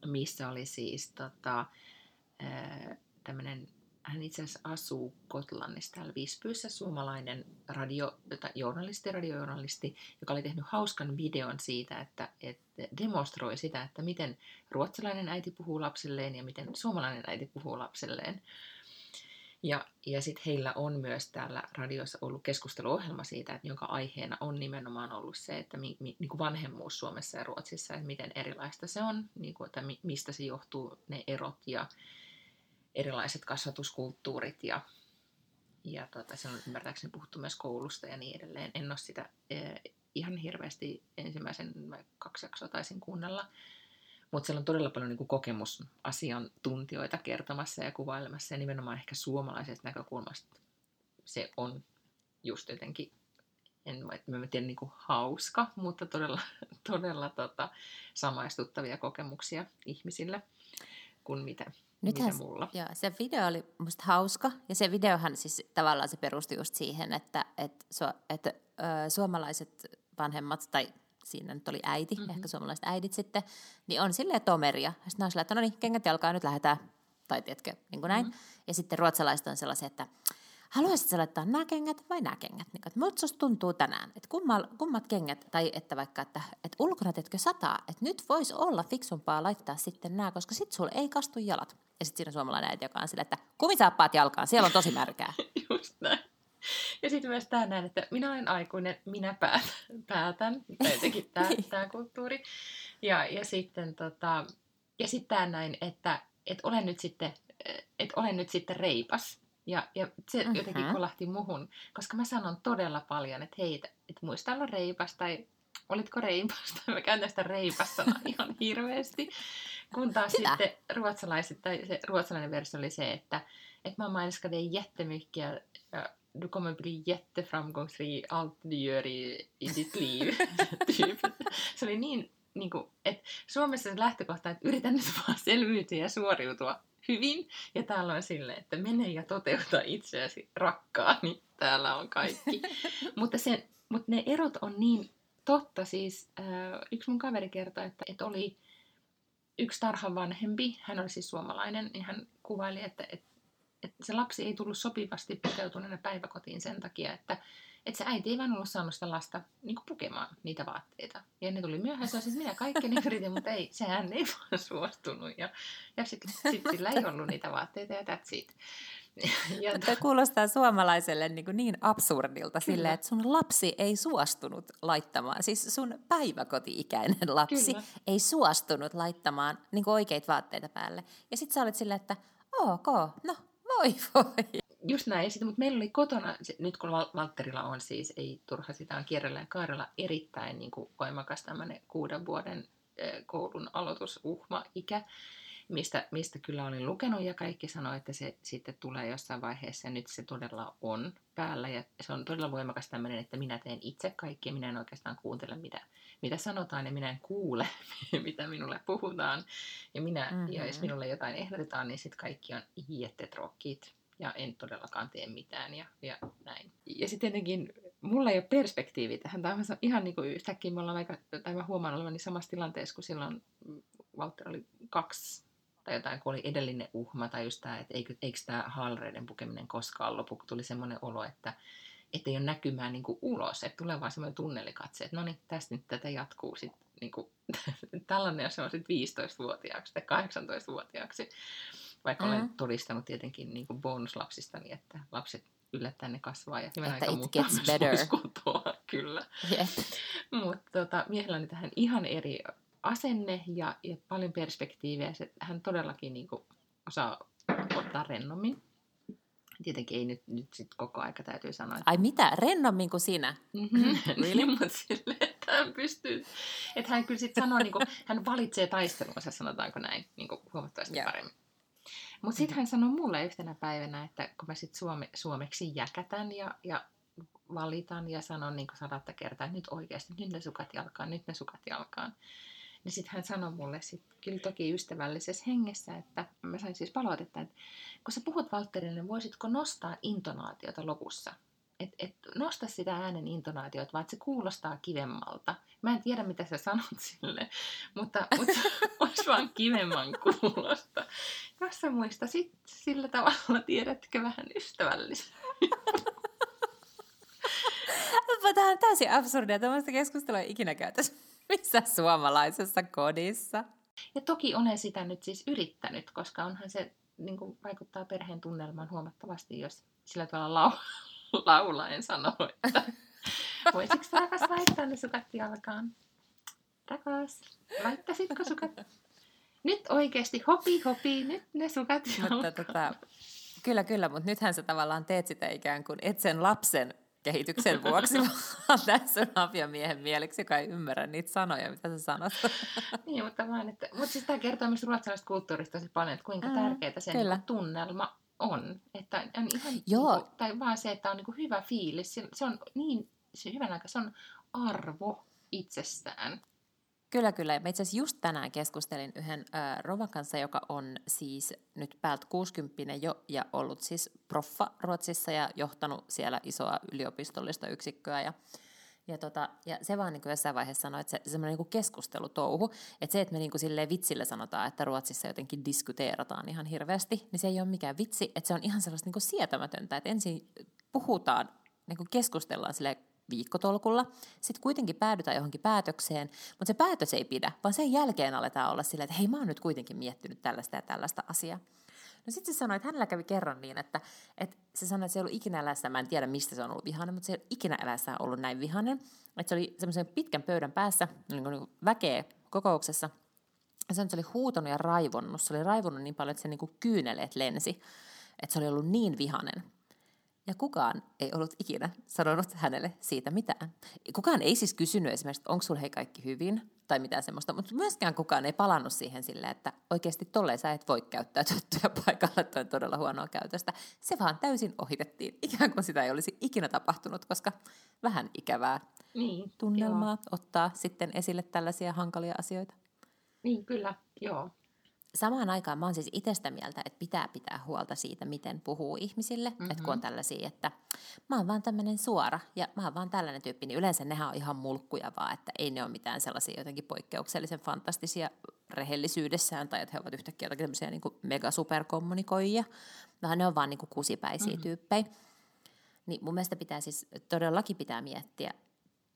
Speaker 2: missä oli siis tota, tämmöinen, hän itse asiassa asuu Kotlannissa täällä Visbyssä, suomalainen radio, tai journalisti, radiojournalisti, joka oli tehnyt hauskan videon siitä, että, että demonstroi sitä, että miten ruotsalainen äiti puhuu lapselleen ja miten suomalainen äiti puhuu lapselleen. Ja, ja sitten heillä on myös täällä radiossa ollut keskusteluohjelma siitä, että jonka aiheena on nimenomaan ollut se, että mi, mi, niin kuin vanhemmuus Suomessa ja Ruotsissa, että miten erilaista se on, niin kuin, että mi, mistä se johtuu ne erot ja erilaiset kasvatuskulttuurit ja, ja tota, se on ymmärtääkseni puhuttu myös koulusta ja niin edelleen. En ole sitä eh, ihan hirveästi ensimmäisen mä kaksi jaksoa taisin kuunnella, mutta siellä on todella paljon niin kuin kokemusasiantuntijoita kertomassa ja kuvailemassa ja nimenomaan ehkä suomalaisesta näkökulmasta se on just jotenkin, en mä tiedä, niin kuin hauska, mutta todella, todella tota, samaistuttavia kokemuksia ihmisille kuin mitä,
Speaker 1: Nythän,
Speaker 2: mitä mulla.
Speaker 1: joo, se video oli musta hauska, ja se videohan siis tavallaan se perustui just siihen, että, että, su, että ö, suomalaiset vanhemmat, tai siinä nyt oli äiti,
Speaker 2: Mhm.
Speaker 1: mm-hmm. ehkä suomalaiset äidit sitten, niin on silleen tomeria. Ja sitten on silleen, että no niin, kengät jalkaa, nyt lähdetään, tai tiedätkö, niin kuin näin.
Speaker 2: Mhm.
Speaker 1: Mm-hmm. Ja sitten ruotsalaiset on sellaisia, että haluaisitko sä laittaa nämä kengät vai nämä kengät? Niin, että miltä tuntuu tänään? Että kummal, kummat kengät, tai että vaikka, että, että ulkona teetkö sataa, että nyt voisi olla fiksumpaa laittaa sitten nämä, koska sitten sulle ei kastu jalat. Ja sitten siinä on suomalainen äiti, joka on sillä, että kumisaappaat jalkaan, siellä on tosi märkää.
Speaker 2: Just näin. Ja sitten myös tämä näin, että minä olen aikuinen, minä päätän, päätän tai jotenkin tämä, tämä kulttuuri. Ja, ja sitten tota, ja sit tämä näin, että et olen, nyt sitten, et olen nyt sitten reipas. Ja, ja se
Speaker 1: Mhm.
Speaker 2: mm-hmm. jotenkin kolahti muhun, koska mä sanon todella paljon, että hei, että muista olla reipas tai olitko reipas, tai mä käytän sitä reipas-sanaa ihan hirveästi. Kun taas
Speaker 1: Hyvä.
Speaker 2: sitten ruotsalaiset, tai se ruotsalainen versio oli se, että, että man älskar dig jättemycket, du kommer bli jätteframgångsrik allt du gör i, i ditt liv. typ. Se oli niin, niin kuin, että Suomessa se lähtökohta, että yritän nyt vaan selviytyä ja hyvin. Ja täällä on silleen, että mene ja toteuta itseäsi rakkaani. Täällä on kaikki. mutta, se, mutta ne erot on niin totta. Siis äh, yksi mun kaveri kertoi, että, että oli yksi tarhan vanhempi, hän oli siis suomalainen, niin hän kuvaili, että, että, että se lapsi ei tullut sopivasti pukeutuneena päiväkotiin sen takia, että, että se äiti ei vaan ollut saanut sitä lasta niin pukemaan niitä vaatteita. Ja ne tuli myöhässä, siis minä kaikkeni yritin, mutta ei, sehän ei vaan suostunut. Ja, ja sitten sit sillä ei ollut niitä vaatteita ja that's it.
Speaker 1: Ja Tämä kuulostaa suomalaiselle niin, kuin niin absurdilta sille, että sun lapsi ei suostunut laittamaan, siis sun päiväkoti-ikäinen lapsi Kyllä. ei suostunut laittamaan niin kuin oikeita vaatteita päälle. Ja sitten sä olet silleen, että ok, no voi voi.
Speaker 2: Just näin, sitten, mutta meillä oli kotona, nyt kun Valtterilla on siis, ei turha sitä on kierrellä ja kaarella, erittäin niin kuin voimakas tämmöinen kuuden vuoden koulun aloitusuhma-ikä, mistä, mistä kyllä olin lukenut ja kaikki sanoi, että se sitten tulee jossain vaiheessa ja nyt se todella on päällä ja se on todella voimakas tämmöinen, että minä teen itse kaikki ja minä en oikeastaan kuuntele mitä, mitä sanotaan ja minä en kuule mitä minulle puhutaan ja, minä, mm-hmm. ja jos minulle jotain ehdotetaan, niin sitten kaikki on jättetråkit ja en todellakaan tee mitään ja, ja näin. Ja sitten tietenkin mulla ei ole perspektiivi tähän. Tämä on ihan niin kuin yhtäkkiä me ollaan aika, tai mä huomaan olevani samassa tilanteessa, kun silloin Walter oli kaksi tai jotain, kun oli edellinen uhma, tai just tämä, että eikö, eikö tämä haalreiden pukeminen koskaan lopu, tuli semmoinen olo, että että ei ole näkymään niin kuin ulos, että tulee vaan semmoinen tunnelikatse, että no niin, tästä nyt tätä jatkuu sitten, niin kuin, tällainen, jos on sitten 15-vuotiaaksi tai 18-vuotiaaksi, vaikka mm-hmm. olen todistanut tietenkin niin kuin bonuslapsistani, että lapset yllättäen ne kasvaa ja hyvän
Speaker 1: aika gets better.
Speaker 2: kyllä. Yeah. Mutta tota, miehellä on tähän ihan eri asenne ja, ja paljon perspektiiviä. Se, hän todellakin niin kuin, osaa ottaa rennommin. Tietenkin ei nyt, nyt sit koko aika täytyy sanoa. Että...
Speaker 1: Ai mitä? Rennommin kuin sinä?
Speaker 2: Mm-hmm. really? mutta sille, että hän pystyy, että hän kyllä sitten sanoo, niin kuin, hän valitsee taistelunsa, sanotaanko näin, niin kuin huomattavasti yeah. paremmin. Mutta sitten hän sanoi mulle yhtenä päivänä, että kun mä sitten suome, suomeksi jäkätän ja, ja valitan ja sanon niin kuin sadatta kertaa, että nyt oikeasti, nyt ne sukat jalkaan, nyt ne sukat jalkaan. Niin sitten hän sanoi mulle sit, kyllä toki ystävällisessä hengessä, että mä sain siis palautetta, että kun sä puhut Valtterille, niin voisitko nostaa intonaatiota lopussa? Et, et nosta sitä äänen intonaatiota, vaan se kuulostaa kivemmalta. Mä en tiedä, mitä sä sanot sille, mutta, mutta olisi vaan kivemman kuulosta. Jos sä muistasit sillä tavalla, tiedätkö vähän ystävällistä.
Speaker 1: Tämä on täysin absurdia. Tällaista keskustelua ei ikinä käytäisi missä suomalaisessa kodissa.
Speaker 2: Ja toki olen sitä nyt siis yrittänyt, koska onhan se niin kuin, vaikuttaa perheen tunnelmaan huomattavasti, jos sillä tavalla lau- laulaen sanoo, että voisitko rakas laittaa ne sukat jalkaan? Rakas, laittaisitko sukat? Nyt oikeasti, hopi hopi, nyt ne sukat jalkaan. Mutta, tota,
Speaker 1: kyllä, kyllä, mutta nythän sä tavallaan teet sitä ikään kuin et sen lapsen kehityksen vuoksi, vaan tässä on aviomiehen mieleksi, joka ei ymmärrä niitä sanoja, mitä sä sanot.
Speaker 2: niin, mutta, vaan, että, mutta siis tämä kertoo myös ruotsalaisesta kulttuurista tosi paljon, että kuinka mm, tärkeää se niin tunnelma on. Että on ihan, Joo. Niin kuin, tai vaan se, että on niin kuin hyvä fiilis, se, se on niin, se hyvän aika, se on arvo itsestään.
Speaker 1: Kyllä, kyllä. Mä itse asiassa just tänään keskustelin yhden äh, rovan kanssa, joka on siis nyt päältä 60 jo ja ollut siis proffa Ruotsissa ja johtanut siellä isoa yliopistollista yksikköä. Ja, ja, tota, ja se vaan niin kuin jossain vaiheessa sanoi, että se semmoinen niin keskustelutouhu, että se, että me niin kuin silleen vitsille sanotaan, että Ruotsissa jotenkin diskuteerataan ihan hirveästi, niin se ei ole mikään vitsi, että se on ihan sellaista niin kuin sietämätöntä, että ensin puhutaan, niin kuin keskustellaan viikkotolkulla. Sitten kuitenkin päädytään johonkin päätökseen, mutta se päätös ei pidä, vaan sen jälkeen aletaan olla silleen, että hei mä oon nyt kuitenkin miettinyt tällaista ja tällaista asiaa. No sitten se sanoi, että hänellä kävi kerran niin, että, että se sanoi, että se ei ollut ikinä elässä, mä en tiedä mistä se on ollut vihainen, mutta se ei ole ikinä elässä ollut näin vihainen. Että se oli semmoisen pitkän pöydän päässä, niin kuin, väkeä kokouksessa, ja se oli huutonut ja raivonnut. Se oli raivonnut niin paljon, että se niin kuin kyyneleet lensi. Että se oli ollut niin vihanen. Ja kukaan ei ollut ikinä sanonut hänelle siitä mitään. Kukaan ei siis kysynyt esimerkiksi, onko sulla hei kaikki hyvin tai mitään semmoista, mutta myöskään kukaan ei palannut siihen silleen, että oikeasti tolleen sä et voi käyttää paikalla, että on todella huonoa käytöstä. Se vaan täysin ohitettiin, ikään kuin sitä ei olisi ikinä tapahtunut, koska vähän ikävää niin, tunnelmaa joo. ottaa sitten esille tällaisia hankalia asioita.
Speaker 2: Niin, kyllä, joo
Speaker 1: samaan aikaan mä oon siis itsestä mieltä, että pitää pitää huolta siitä, miten puhuu ihmisille. Mm-hmm. Että kun on tällaisia, että mä oon vaan tämmöinen suora ja mä oon vaan tällainen tyyppi, niin yleensä nehän on ihan mulkkuja vaan, että ei ne ole mitään sellaisia jotenkin poikkeuksellisen fantastisia rehellisyydessään tai että he ovat yhtäkkiä jotakin tämmöisiä niin megasuperkommunikoijia, vaan ne on vaan niin kuin kusipäisiä mm-hmm. tyyppejä. Niin mun mielestä pitää siis todellakin pitää miettiä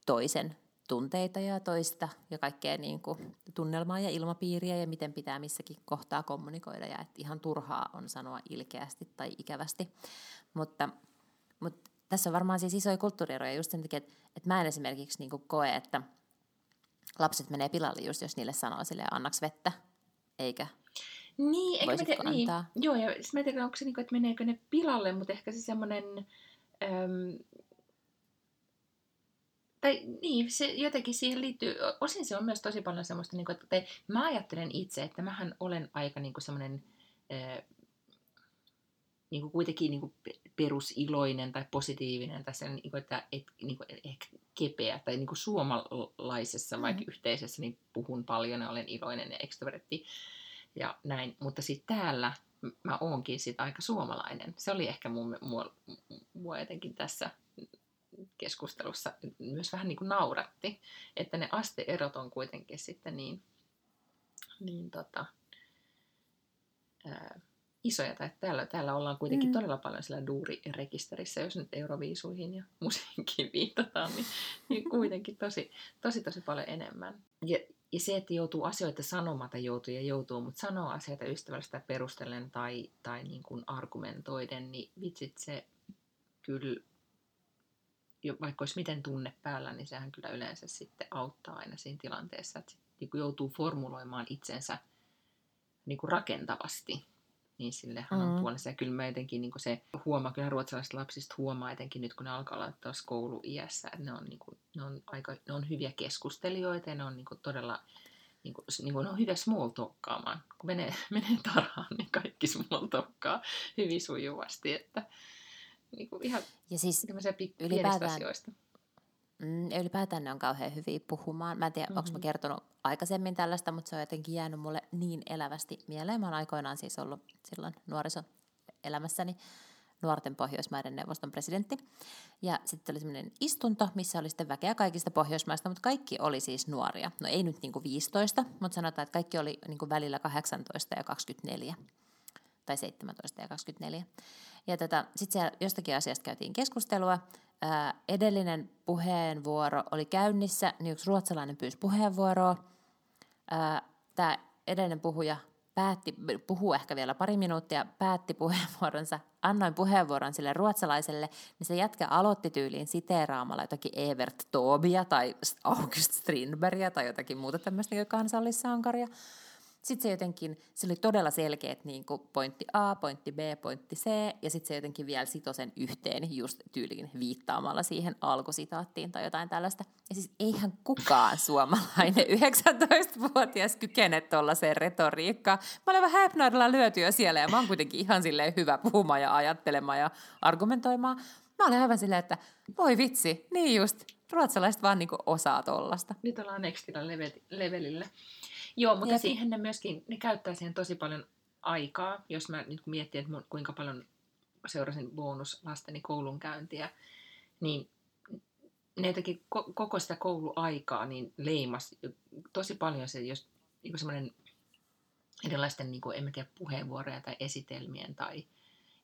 Speaker 1: toisen tunteita ja toista ja kaikkea niin kuin tunnelmaa ja ilmapiiriä ja miten pitää missäkin kohtaa kommunikoida ja että ihan turhaa on sanoa ilkeästi tai ikävästi. Mutta, mutta tässä on varmaan siis isoja kulttuurieroja just sen takia, että, että mä en esimerkiksi niin kuin koe, että lapset menee pilalle just jos niille sanoo sille annaks vettä, eikä
Speaker 2: niin, eikä mä tiedä, niin, joo, ja mä en tiedä, onko se niin kuin, että meneekö ne pilalle, mutta ehkä se semmoinen, tai niin, se jotenkin siihen liittyy, osin se on myös tosi paljon semmoista, niin kuin, että tai mä ajattelen itse, että mähän olen aika niin kuin semmoinen niin kuin kuitenkin niin kuin perusiloinen tai positiivinen tai sellainen, niin kuin, että et, niin kuin, ehkä kepeä tai niin kuin suomalaisessa mm. vaikka yhteisössä niin puhun paljon ja olen iloinen ja ekstrovertti ja näin, mutta sitten täällä mä oonkin sit aika suomalainen. Se oli ehkä mun, mua, mua jotenkin tässä keskustelussa myös vähän niin kuin nauratti, että ne asteerot on kuitenkin sitten niin, niin tota, ää, isoja. Tai täällä, täällä ollaan kuitenkin mm. todella paljon siellä duurirekisterissä, jos nyt euroviisuihin ja musiikkiin viitataan, niin, niin kuitenkin tosi, tosi, tosi paljon enemmän. Ja, ja se, että joutuu asioita sanomaan tai joutuu ja joutuu, mutta sanoo asioita ystävällistä perustellen tai, tai niin kuin argumentoiden, niin vitsit se kyllä vaikka olisi miten tunne päällä, niin sehän kyllä yleensä sitten auttaa aina siinä tilanteessa, että niin joutuu formuloimaan itsensä niin kuin rakentavasti, niin sille mm. on puolensa. Ja kyllä mä jotenkin niin kuin se huomaa, kyllä ruotsalaiset lapsista huomaa etenkin nyt, kun ne alkaa olla taas kouluiässä, että ne on, niin kuin, ne on, aika, ne on hyviä keskustelijoita ja ne on niin kuin todella niin kuin, niin kuin ne on hyviä small talkkaamaan. Kun menee, menee tarhaan, niin kaikki small talkkaa hyvin sujuvasti, että niin kuin ihan ja siis ylipäätään, asioista.
Speaker 1: Mm, ylipäätään ne on kauhean hyviä puhumaan. Mä en tiedä, mm-hmm. onko mä kertonut aikaisemmin tällaista, mutta se on jotenkin jäänyt mulle niin elävästi mieleen. Mä oon aikoinaan siis ollut silloin nuorisoelämässäni nuorten Pohjoismaiden neuvoston presidentti. Ja sitten oli semmoinen istunto, missä oli sitten väkeä kaikista Pohjoismaista, mutta kaikki oli siis nuoria. No ei nyt niin kuin 15, mutta sanotaan, että kaikki oli niin kuin välillä 18 ja 24 tai 17 ja 24. Ja tota, sitten siellä jostakin asiasta käytiin keskustelua. Ää, edellinen puheenvuoro oli käynnissä, niin yksi ruotsalainen pyysi puheenvuoroa. Tämä edellinen puhuja päätti, puhuu ehkä vielä pari minuuttia, päätti puheenvuoronsa, annoin puheenvuoron sille ruotsalaiselle, niin se jätkä aloitti tyyliin siteeraamalla jotakin Evert Tobia tai August Strindbergia tai jotakin muuta tämmöistä kansallissankaria. Sitten se jotenkin, se oli todella selkeät niin kuin pointti A, pointti B, pointti C, ja sitten se jotenkin vielä sitoi sen yhteen just tyyliin viittaamalla siihen alkusitaattiin tai jotain tällaista. Ja siis eihän kukaan suomalainen 19-vuotias kykene tuollaiseen retoriikkaan. Mä olen vähän häpnäydellä lyötyä siellä, ja mä oon kuitenkin ihan silleen hyvä puhumaan ja ajattelemaan ja argumentoimaan. Mä olen aivan silleen, että voi vitsi, niin just, ruotsalaiset vaan niinku osaa tollasta.
Speaker 2: Nyt ollaan nextillä levelillä. Joo, mutta ja siihen ne myöskin, ne käyttää siihen tosi paljon aikaa, jos mä nyt mietin, että kuinka paljon seurasin bonuslasteni koulunkäyntiä, niin ne jotenkin koko sitä kouluaikaa niin leimas tosi paljon se, jos niin semmoinen erilaisten, niin kuin, en mä tiedä, puheenvuoroja tai esitelmien tai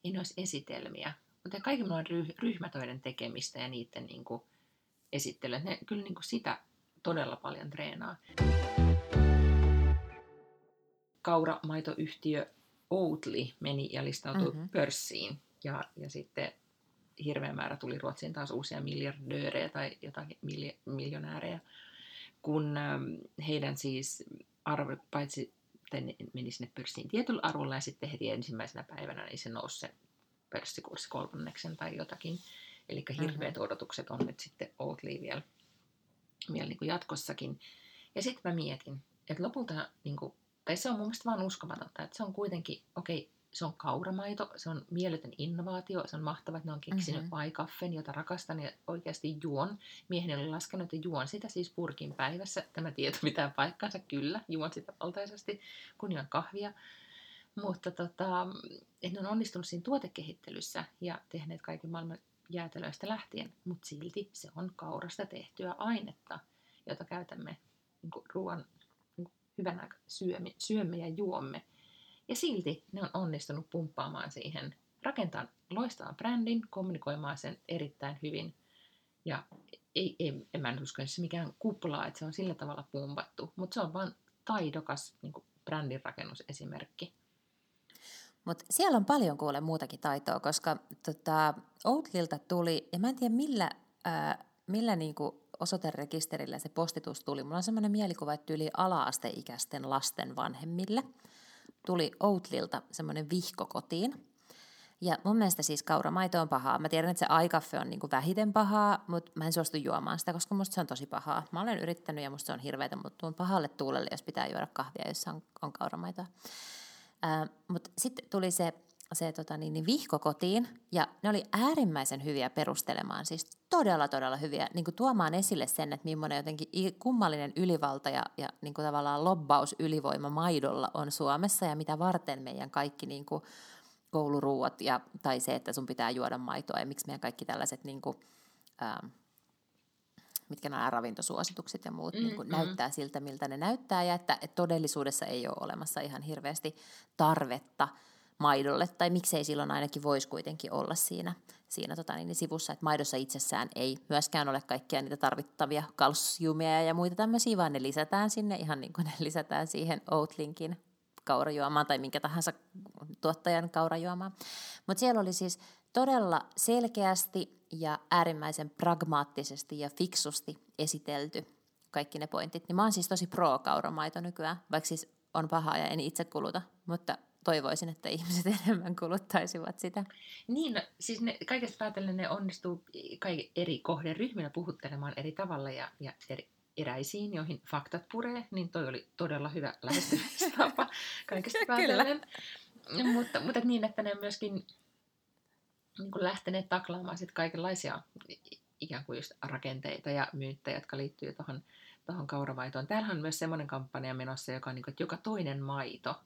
Speaker 2: ei ne olisi esitelmiä, mutta kaikki mulla on ryhmätöiden tekemistä ja niiden niin kuin, esittelyä. Ne kyllä niin kuin sitä todella paljon treenaa kauramaitoyhtiö Oatly meni ja listautui mm-hmm. pörssiin. Ja, ja sitten hirveä määrä tuli Ruotsiin taas uusia miljardöörejä tai jotakin miljo- miljonäärejä, kun ähm, heidän siis arvo, paitsi meni sinne pörssiin tietyllä arvolla ja sitten heti ensimmäisenä päivänä niin se nousi se pörssikurssi kolmanneksen tai jotakin. Eli hirveät mm-hmm. odotukset on nyt sitten Oatly vielä, vielä niin kuin jatkossakin. Ja sitten mä mietin, että lopulta niin kuin tai se on mun mielestä vaan uskomatonta, että se on kuitenkin, okei, okay, se on kauramaito, se on mieletön innovaatio, se on mahtava, että ne on keksinyt mm-hmm. vaikaffen, jota rakastan ja oikeasti juon. Mieheni oli laskenut, että juon sitä siis purkin päivässä. Tämä tieto pitää paikkansa, kyllä, juon sitä valtaisesti, kun juon kahvia. Mutta tota, ne on onnistunut siinä tuotekehittelyssä ja tehneet kaiken maailman jäätelöistä lähtien, mutta silti se on kaurasta tehtyä ainetta, jota käytämme niin ruoan hyvän aika syömme, syömme ja juomme. Ja silti ne on onnistunut pumppaamaan siihen rakentaa loistavan brändin, kommunikoimaan sen erittäin hyvin. Ja ei, ei, en mä usko, että se mikään kuplaa, että se on sillä tavalla pumpattu, mutta se on vain taidokas niin brändinrakennusesimerkki.
Speaker 1: Mutta siellä on paljon kuule muutakin taitoa, koska tota, Outlilta tuli, ja mä en tiedä millä, ää, millä niinku osoiterekisterillä se postitus tuli. Mulla on semmoinen mielikuva, että yli ala-asteikäisten lasten vanhemmille tuli Outlilta semmoinen vihko kotiin. Ja mun mielestä siis kauramaito on pahaa. Mä tiedän, että se aikaffe on niinku vähiten pahaa, mutta mä en suostu juomaan sitä, koska musta se on tosi pahaa. Mä olen yrittänyt ja musta se on hirveätä, mutta tuun pahalle tuulelle, jos pitää juoda kahvia, jossa on, on kauramaitoa. Mutta sitten tuli se, se tota niin, niin vihko kotiin, ja ne oli äärimmäisen hyviä perustelemaan, siis todella, todella hyviä, niin kuin tuomaan esille sen, että millainen jotenkin kummallinen ylivalta ja, ja niin kuin tavallaan lobbaus ylivoima maidolla on Suomessa, ja mitä varten meidän kaikki niin kuin kouluruuat, ja, tai se, että sun pitää juoda maitoa, ja miksi meidän kaikki tällaiset niin kuin, ähm, mitkä nämä ravintosuositukset ja muut mm, niin kuin mm. näyttää siltä, miltä ne näyttää, ja että, että todellisuudessa ei ole olemassa ihan hirveästi tarvetta maidolle, tai miksei silloin ainakin voisi kuitenkin olla siinä, siinä tota, niin, sivussa, että maidossa itsessään ei myöskään ole kaikkia niitä tarvittavia kalsiumia ja muita tämmöisiä, vaan ne lisätään sinne ihan niin kuin ne lisätään siihen Oatlinkin kaurajuomaan tai minkä tahansa tuottajan kaurajuomaan. Mutta siellä oli siis todella selkeästi ja äärimmäisen pragmaattisesti ja fiksusti esitelty kaikki ne pointit. Niin mä oon siis tosi pro-kauramaito nykyään, vaikka siis on pahaa ja en itse kuluta, mutta toivoisin, että ihmiset enemmän kuluttaisivat sitä.
Speaker 2: Niin, no, siis ne, kaikesta päätellen ne onnistuu kaikki eri kohderyhminä puhuttelemaan eri tavalla ja, ja eri, eräisiin, joihin faktat puree, niin toi oli todella hyvä lähestymistapa kaikesta päätellen. mutta, mutta niin, että ne myöskin niin kuin lähteneet taklaamaan sit kaikenlaisia ikään kuin just rakenteita ja myyttejä, jotka liittyy tuohon tohon kauramaitoon. Täällä on myös semmoinen kampanja menossa, joka on niin kuin, että joka toinen maito.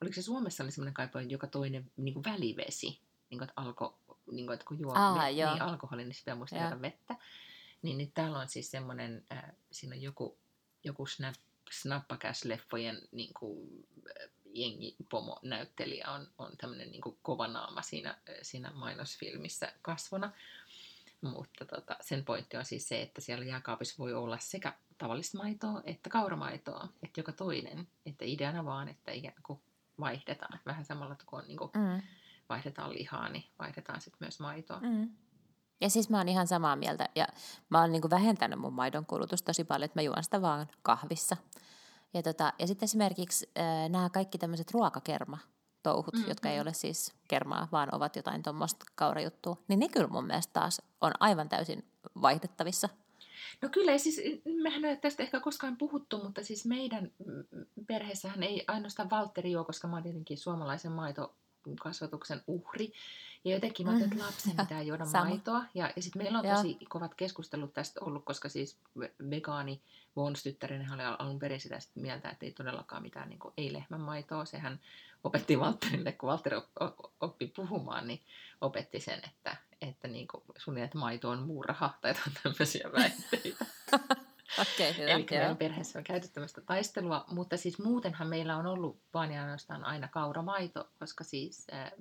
Speaker 2: Oliko se Suomessa oli semmoinen kampanja, joka toinen niin kuin välivesi, niin kuin, että, alko, niin kuin, että kun juo Aa, niin alkoholi, niin sitä muista vettä. Niin, niin täällä on siis semmoinen, äh, siinä on joku, joku snap, snappakäs-leffojen niin kuin, äh, jengi pomo näyttelijä on, on tämmöinen niin kova naama siinä, siinä mainosfilmissä kasvona. Mutta tota, sen pointti on siis se, että siellä jääkaapissa voi olla sekä tavallista maitoa että kauramaitoa, että joka toinen. Että ideana vaan, että ikään kuin vaihdetaan. Vähän samalla kuin, niin kuin mm. vaihdetaan lihaa, niin vaihdetaan sitten myös maitoa. Mm.
Speaker 1: Ja siis mä oon ihan samaa mieltä. Ja mä oon niin vähentänyt mun maidon kulutusta tosi paljon, että mä juon sitä vaan kahvissa. Ja, tota, ja sitten esimerkiksi äh, nämä kaikki tämmöiset ruokakerma touhut, mm-hmm. jotka ei ole siis kermaa, vaan ovat jotain tuommoista kaurajuttua, niin ne kyllä mun mielestä taas on aivan täysin vaihdettavissa.
Speaker 2: No kyllä, siis mehän ei tästä ehkä koskaan puhuttu, mutta siis meidän perheessähän ei ainoastaan Valtteri juo, koska mä oon tietenkin suomalaisen maitokasvatuksen uhri. Ja jotenkin mä ajattelin, että lapsen pitää juoda Sama. maitoa. Ja, ja sitten meillä on tosi ja. kovat keskustelut tästä ollut, koska siis vegaani Vons-tyttären oli alun perin sitä mieltä, että ei todellakaan mitään niin kuin, ei lehmän maitoa. Sehän opetti Valtterille, kun Valtteri oppi puhumaan, niin opetti sen, että, että niin kuin, sun että maito on muuraha tai tämmöisiä väitteitä.
Speaker 1: Okay, hyvä,
Speaker 2: Eli meidän perheessä on käyty tämmöistä taistelua, mutta siis muutenhan meillä on ollut vaan ja ainoastaan aina kauramaito, koska siis äh,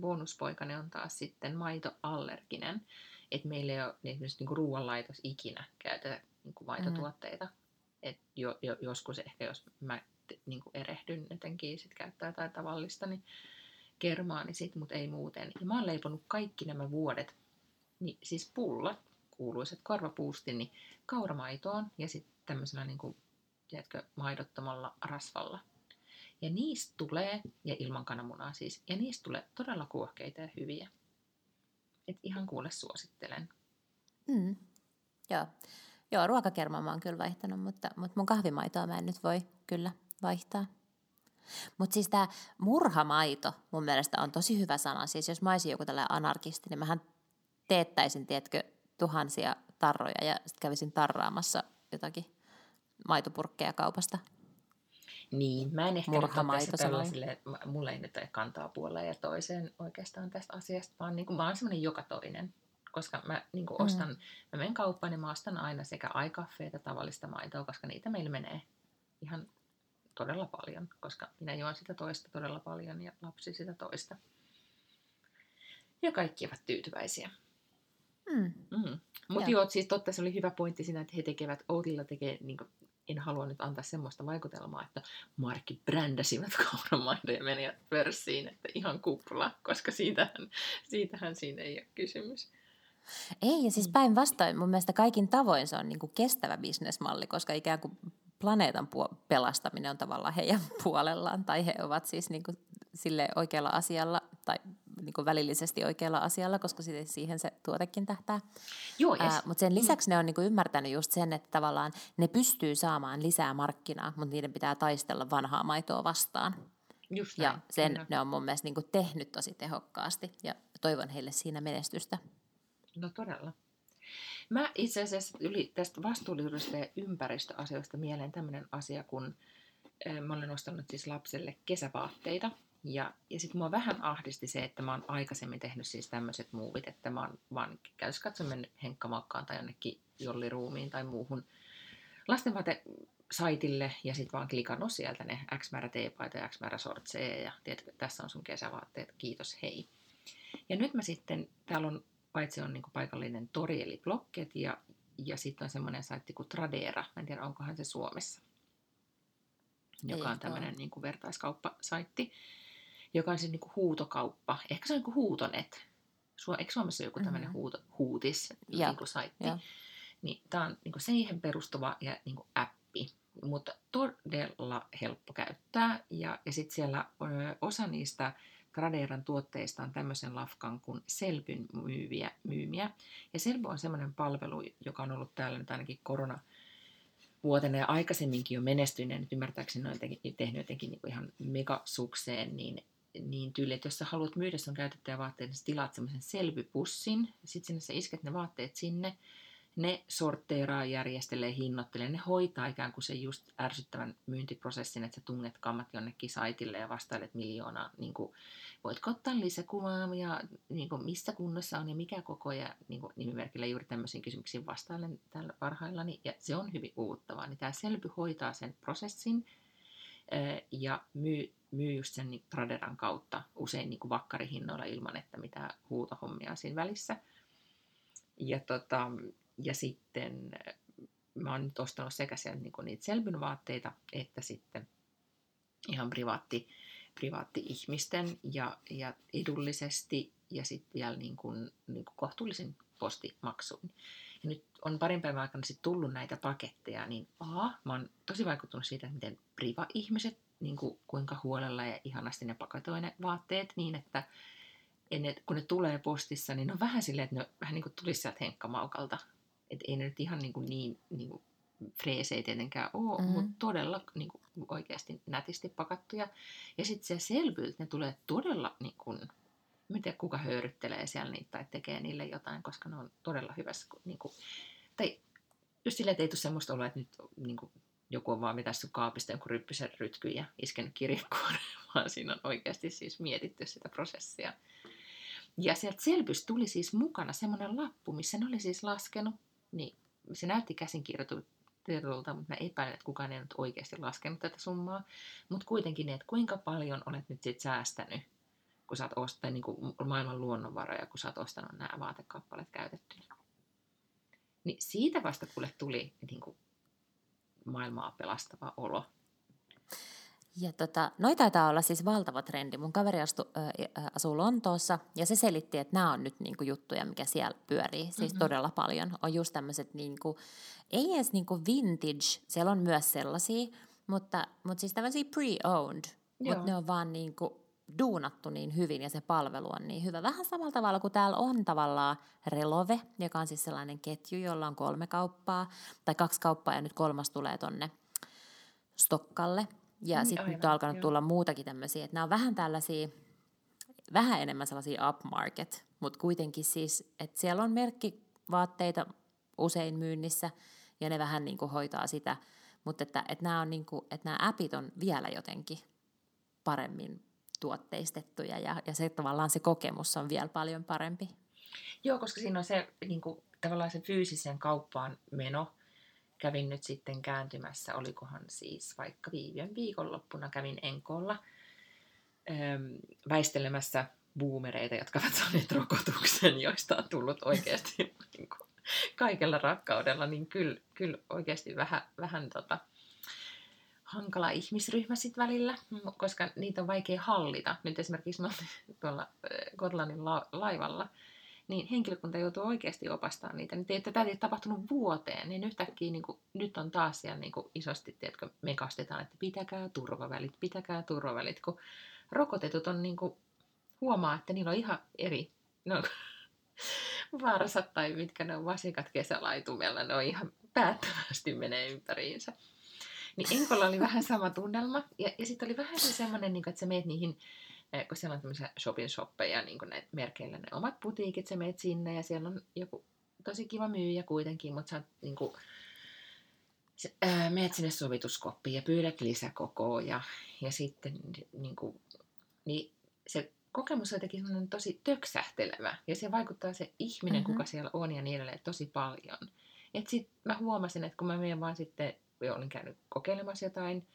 Speaker 2: bonuspoikani on taas sitten maitoallerginen. Että meillä ei ole esimerkiksi niin ruoanlaitos ikinä käytetä niin kuin maitotuotteita. Mm. Et jo, jo, joskus ehkä, jos mä niin kuin erehdyn jotenkin sit käyttää jotain tavallista, niin kermaa, niin sit, mutta ei muuten. Ja mä oon leiponut kaikki nämä vuodet, niin siis pullat, kuuluiset korvapuusti, niin kauramaitoon ja sitten tämmöisellä niin kuin, tiedätkö, maidottomalla rasvalla. Ja niistä tulee, ja ilman kananmunaa siis, ja niistä tulee todella kuohkeita ja hyviä. Et ihan kuule suosittelen.
Speaker 1: Mm. Joo. Joo, ruokakermaa mä oon kyllä vaihtanut, mutta, mutta mun kahvimaitoa mä en nyt voi kyllä vaihtaa. Mutta siis tämä murhamaito mun mielestä on tosi hyvä sana. Siis jos mä olisin joku tällainen anarkisti, niin mähän teettäisin, tiedätkö, tuhansia tarroja ja sitten kävisin tarraamassa jotakin maitopurkkeja kaupasta.
Speaker 2: Niin, mä en ehkä Murhamaito tällaisille, että mulla ei nyt ole kantaa puoleen ja toiseen oikeastaan tästä asiasta, vaan niin kuin, mä oon semmoinen joka toinen koska mä niin kuin ostan, mm. mä menen kauppaan niin mä ostan aina sekä aikaffeita, tavallista maitoa, koska niitä meillä menee ihan todella paljon, koska minä juon sitä toista todella paljon ja lapsi sitä toista. Ja kaikki ovat tyytyväisiä.
Speaker 1: Mm.
Speaker 2: Mm. Mutta joo. siis totta, se oli hyvä pointti siinä, että he tekevät, Outilla tekee, niin kuin, en halua nyt antaa semmoista vaikutelmaa, että Markki brändäsivät kauramaidon ja menivät pörssiin, että ihan kupla, koska siitähän, siitähän siinä ei ole kysymys.
Speaker 1: Ei, ja siis mm. päinvastoin mun mielestä kaikin tavoin se on niin kuin kestävä bisnesmalli, koska ikään kuin planeetan pelastaminen on tavallaan heidän puolellaan, tai he ovat siis niin kuin sille oikealla asialla, tai niin kuin välillisesti oikealla asialla, koska siihen se tuotekin tähtää.
Speaker 2: Joo, yes.
Speaker 1: Mutta sen lisäksi ne on niin kuin ymmärtänyt just sen, että tavallaan ne pystyy saamaan lisää markkinaa, mutta niiden pitää taistella vanhaa maitoa vastaan.
Speaker 2: Just näin,
Speaker 1: ja sen kyllä. ne on mun mielestä niin kuin tehnyt tosi tehokkaasti, ja toivon heille siinä menestystä.
Speaker 2: No todella. Mä itse asiassa yli tästä vastuullisuudesta ja ympäristöasioista mieleen tämmöinen asia, kun mä olen ostanut siis lapselle kesävaatteita. Ja, ja sitten mua vähän ahdisti se, että mä oon aikaisemmin tehnyt siis tämmöiset muuvit, että mä oon vaan käytössä katsomme Henkkamakkaan tai jonnekin jolliruumiin tai muuhun lastenvaate saitille ja sitten vaan klikannut sieltä ne X määrä teepaita ja X määrä sortseja ja tiedätkö, tässä on sun kesävaatteet, kiitos, hei. Ja nyt mä sitten, täällä on paitsi on niin kuin paikallinen tori eli Blocket ja, ja sitten on semmoinen saitti kuin Tradera. Mä en tiedä, onkohan se Suomessa, joka Ei, on tämmöinen niin kuin vertaiskauppasaitti, joka on siis niin kuin huutokauppa. Ehkä se on niin kuin huutonet. Eikö Suomessa joku tämmöinen mm-hmm. huuto, huutis ja, niin kuin saitti? Ja. Niin, tämä on niin kuin siihen perustuva ja niin kuin appi, mutta todella helppo käyttää. Ja, ja sitten siellä ö, osa niistä Traderan tuotteista on tämmöisen lafkan kuin Selbyn myyviä, myymiä. Ja Selby on semmoinen palvelu, joka on ollut täällä nyt ainakin korona vuotena ja aikaisemminkin jo menestyneen, nyt ymmärtääkseni ne on tehnyt jotenkin niin ihan megasukseen, niin, niin tyyli, että jos sä haluat myydä sun käytettyjä vaatteita, niin tilaat semmoisen selvypussin, sitten sinne sä isket ne vaatteet sinne, ne sorteeraa, järjestelee, hinnoittelee, ne hoitaa ikään kuin sen just ärsyttävän myyntiprosessin, että sä tunnet kammat jonnekin saitille ja vastailet miljoonaa, niin kuin, voitko ottaa lisäkuvaa ja niin kuin, missä kunnossa on ja mikä koko. Ja niin kuin, nimimerkillä juuri tämmöisiin kysymyksiin vastailen tällä parhaillani. Ja se on hyvin uuttavaa, niin tämä Selby hoitaa sen prosessin ja myy, myy just sen niin, Traderan kautta usein niin kuin vakkarihinnoilla ilman, että mitään huutohommia siinä välissä. Ja tota, ja sitten äh, mä oon nyt ostanut sekä sieltä niin niitä Selbyn vaatteita, että sitten ihan privaatti, privaatti-ihmisten ja, ja edullisesti ja sitten vielä niin kuin, niin kuin kohtuullisin postimaksuin. Ja nyt on parin päivän aikana sitten tullut näitä paketteja, niin a, mä oon tosi vaikuttunut siitä, miten priva-ihmiset, niin kuin, kuinka huolella ja ihanasti ne paketoi ne vaatteet niin, että ne, kun ne tulee postissa, niin on vähän silleen, että ne vähän niin kuin tulisi sieltä henkkamaukalta et ei ne nyt ihan niin, kuin niin, niin kuin freesejä tietenkään ole, mm-hmm. mutta todella niin kuin oikeasti nätisti pakattuja. Ja sitten se selvyyttä, ne tulee todella, niin kuin, en tiedä kuka höyryttelee siellä niitä tai tekee niille jotain, koska ne on todella hyvässä. Niin kuin, tai just silleen, että ei tule semmoista olla, että nyt niin kuin, joku on vaan vetänyt kaapista jonkun ryppysen rytkyn ja iskenyt kirjekuoreen, vaan siinä on oikeasti siis mietitty sitä prosessia. Ja sieltä selvys tuli siis mukana semmoinen lappu, missä ne oli siis laskenut niin se näytti käsinkirjoitulta, mutta mä epäilen, että kukaan ei nyt oikeasti laskenut tätä summaa. Mutta kuitenkin, että kuinka paljon olet nyt sit säästänyt, kun sä oot ostanut niin kuin maailman luonnonvaroja, kun sä oot ostanut nämä vaatekappaleet käytettynä. Niin siitä vasta kuule tuli niin kuin maailmaa pelastava olo.
Speaker 1: Ja tota, noi taitaa olla siis valtava trendi. Mun kaveri astu, äh, asuu Lontoossa ja se selitti, että nämä on nyt niinku juttuja, mikä siellä pyörii. Siis mm-hmm. todella paljon. On just tämmöiset, niinku, ei edes niinku vintage, siellä on myös sellaisia, mutta, mutta siis tämmöisiä pre-owned. Mutta ne on vaan niinku duunattu niin hyvin ja se palvelu on niin hyvä. Vähän samalla tavalla kuin täällä on tavallaan Relove, joka on siis sellainen ketju, jolla on kolme kauppaa, tai kaksi kauppaa ja nyt kolmas tulee tonne Stokkalle. Ja niin, sitten nyt on alkanut joo. tulla muutakin tämmöisiä, että nämä on vähän tällaisia, vähän enemmän sellaisia upmarket, mutta kuitenkin siis, että siellä on merkkivaatteita usein myynnissä ja ne vähän niin kuin hoitaa sitä, mutta että, että, nämä on niin kuin, että nämä appit on vielä jotenkin paremmin tuotteistettuja ja, ja se tavallaan se kokemus on vielä paljon parempi.
Speaker 2: Joo, koska siinä on se niin kuin, tavallaan se fyysisen kauppaan meno, kävin nyt sitten kääntymässä, olikohan siis vaikka viime viikonloppuna kävin Enkolla ähm, väistelemässä boomereita, jotka ovat saaneet rokotuksen, joista on tullut oikeasti niin kuin, kaikella rakkaudella, niin kyllä, kyllä oikeasti vähän, vähän tota, hankala ihmisryhmä sit välillä, koska niitä on vaikea hallita. Nyt esimerkiksi mä tuolla Gotlandin la- laivalla, niin henkilökunta joutuu oikeasti opastamaan niitä. Niin että tämä ei tapahtunut vuoteen, niin yhtäkkiä niin kuin, nyt on taas siellä niin kuin isosti, tiedätkö, me kastetaan, että pitäkää turvavälit, pitäkää turvavälit, kun rokotetut on niin kuin, huomaa, että niillä on ihan eri, no, vaarasat tai mitkä ne on vasikat kesälaitumella, ne on ihan päättävästi menee ympäriinsä. Niin Enkolla oli vähän sama tunnelma. Ja, ja sitten oli vähän se semmoinen, niin että sä meet niihin, eh, kun siellä on tämmöisiä shopping shoppeja, niin kuin näitä merkeillä ne omat putiikit, sä meet sinne ja siellä on joku tosi kiva myyjä kuitenkin, mutta sä niin kuin, sä, ää, meet sinne sovituskoppiin ja pyydät lisäkokoa ja, ja sitten niin kuin, niin se kokemus on jotenkin tosi töksähtelevä ja se vaikuttaa se ihminen, mm-hmm. kuka siellä on ja niin edelleen tosi paljon. Et sit mä huomasin, että kun mä menen vaan sitten olin käynyt kokeilemassa jotain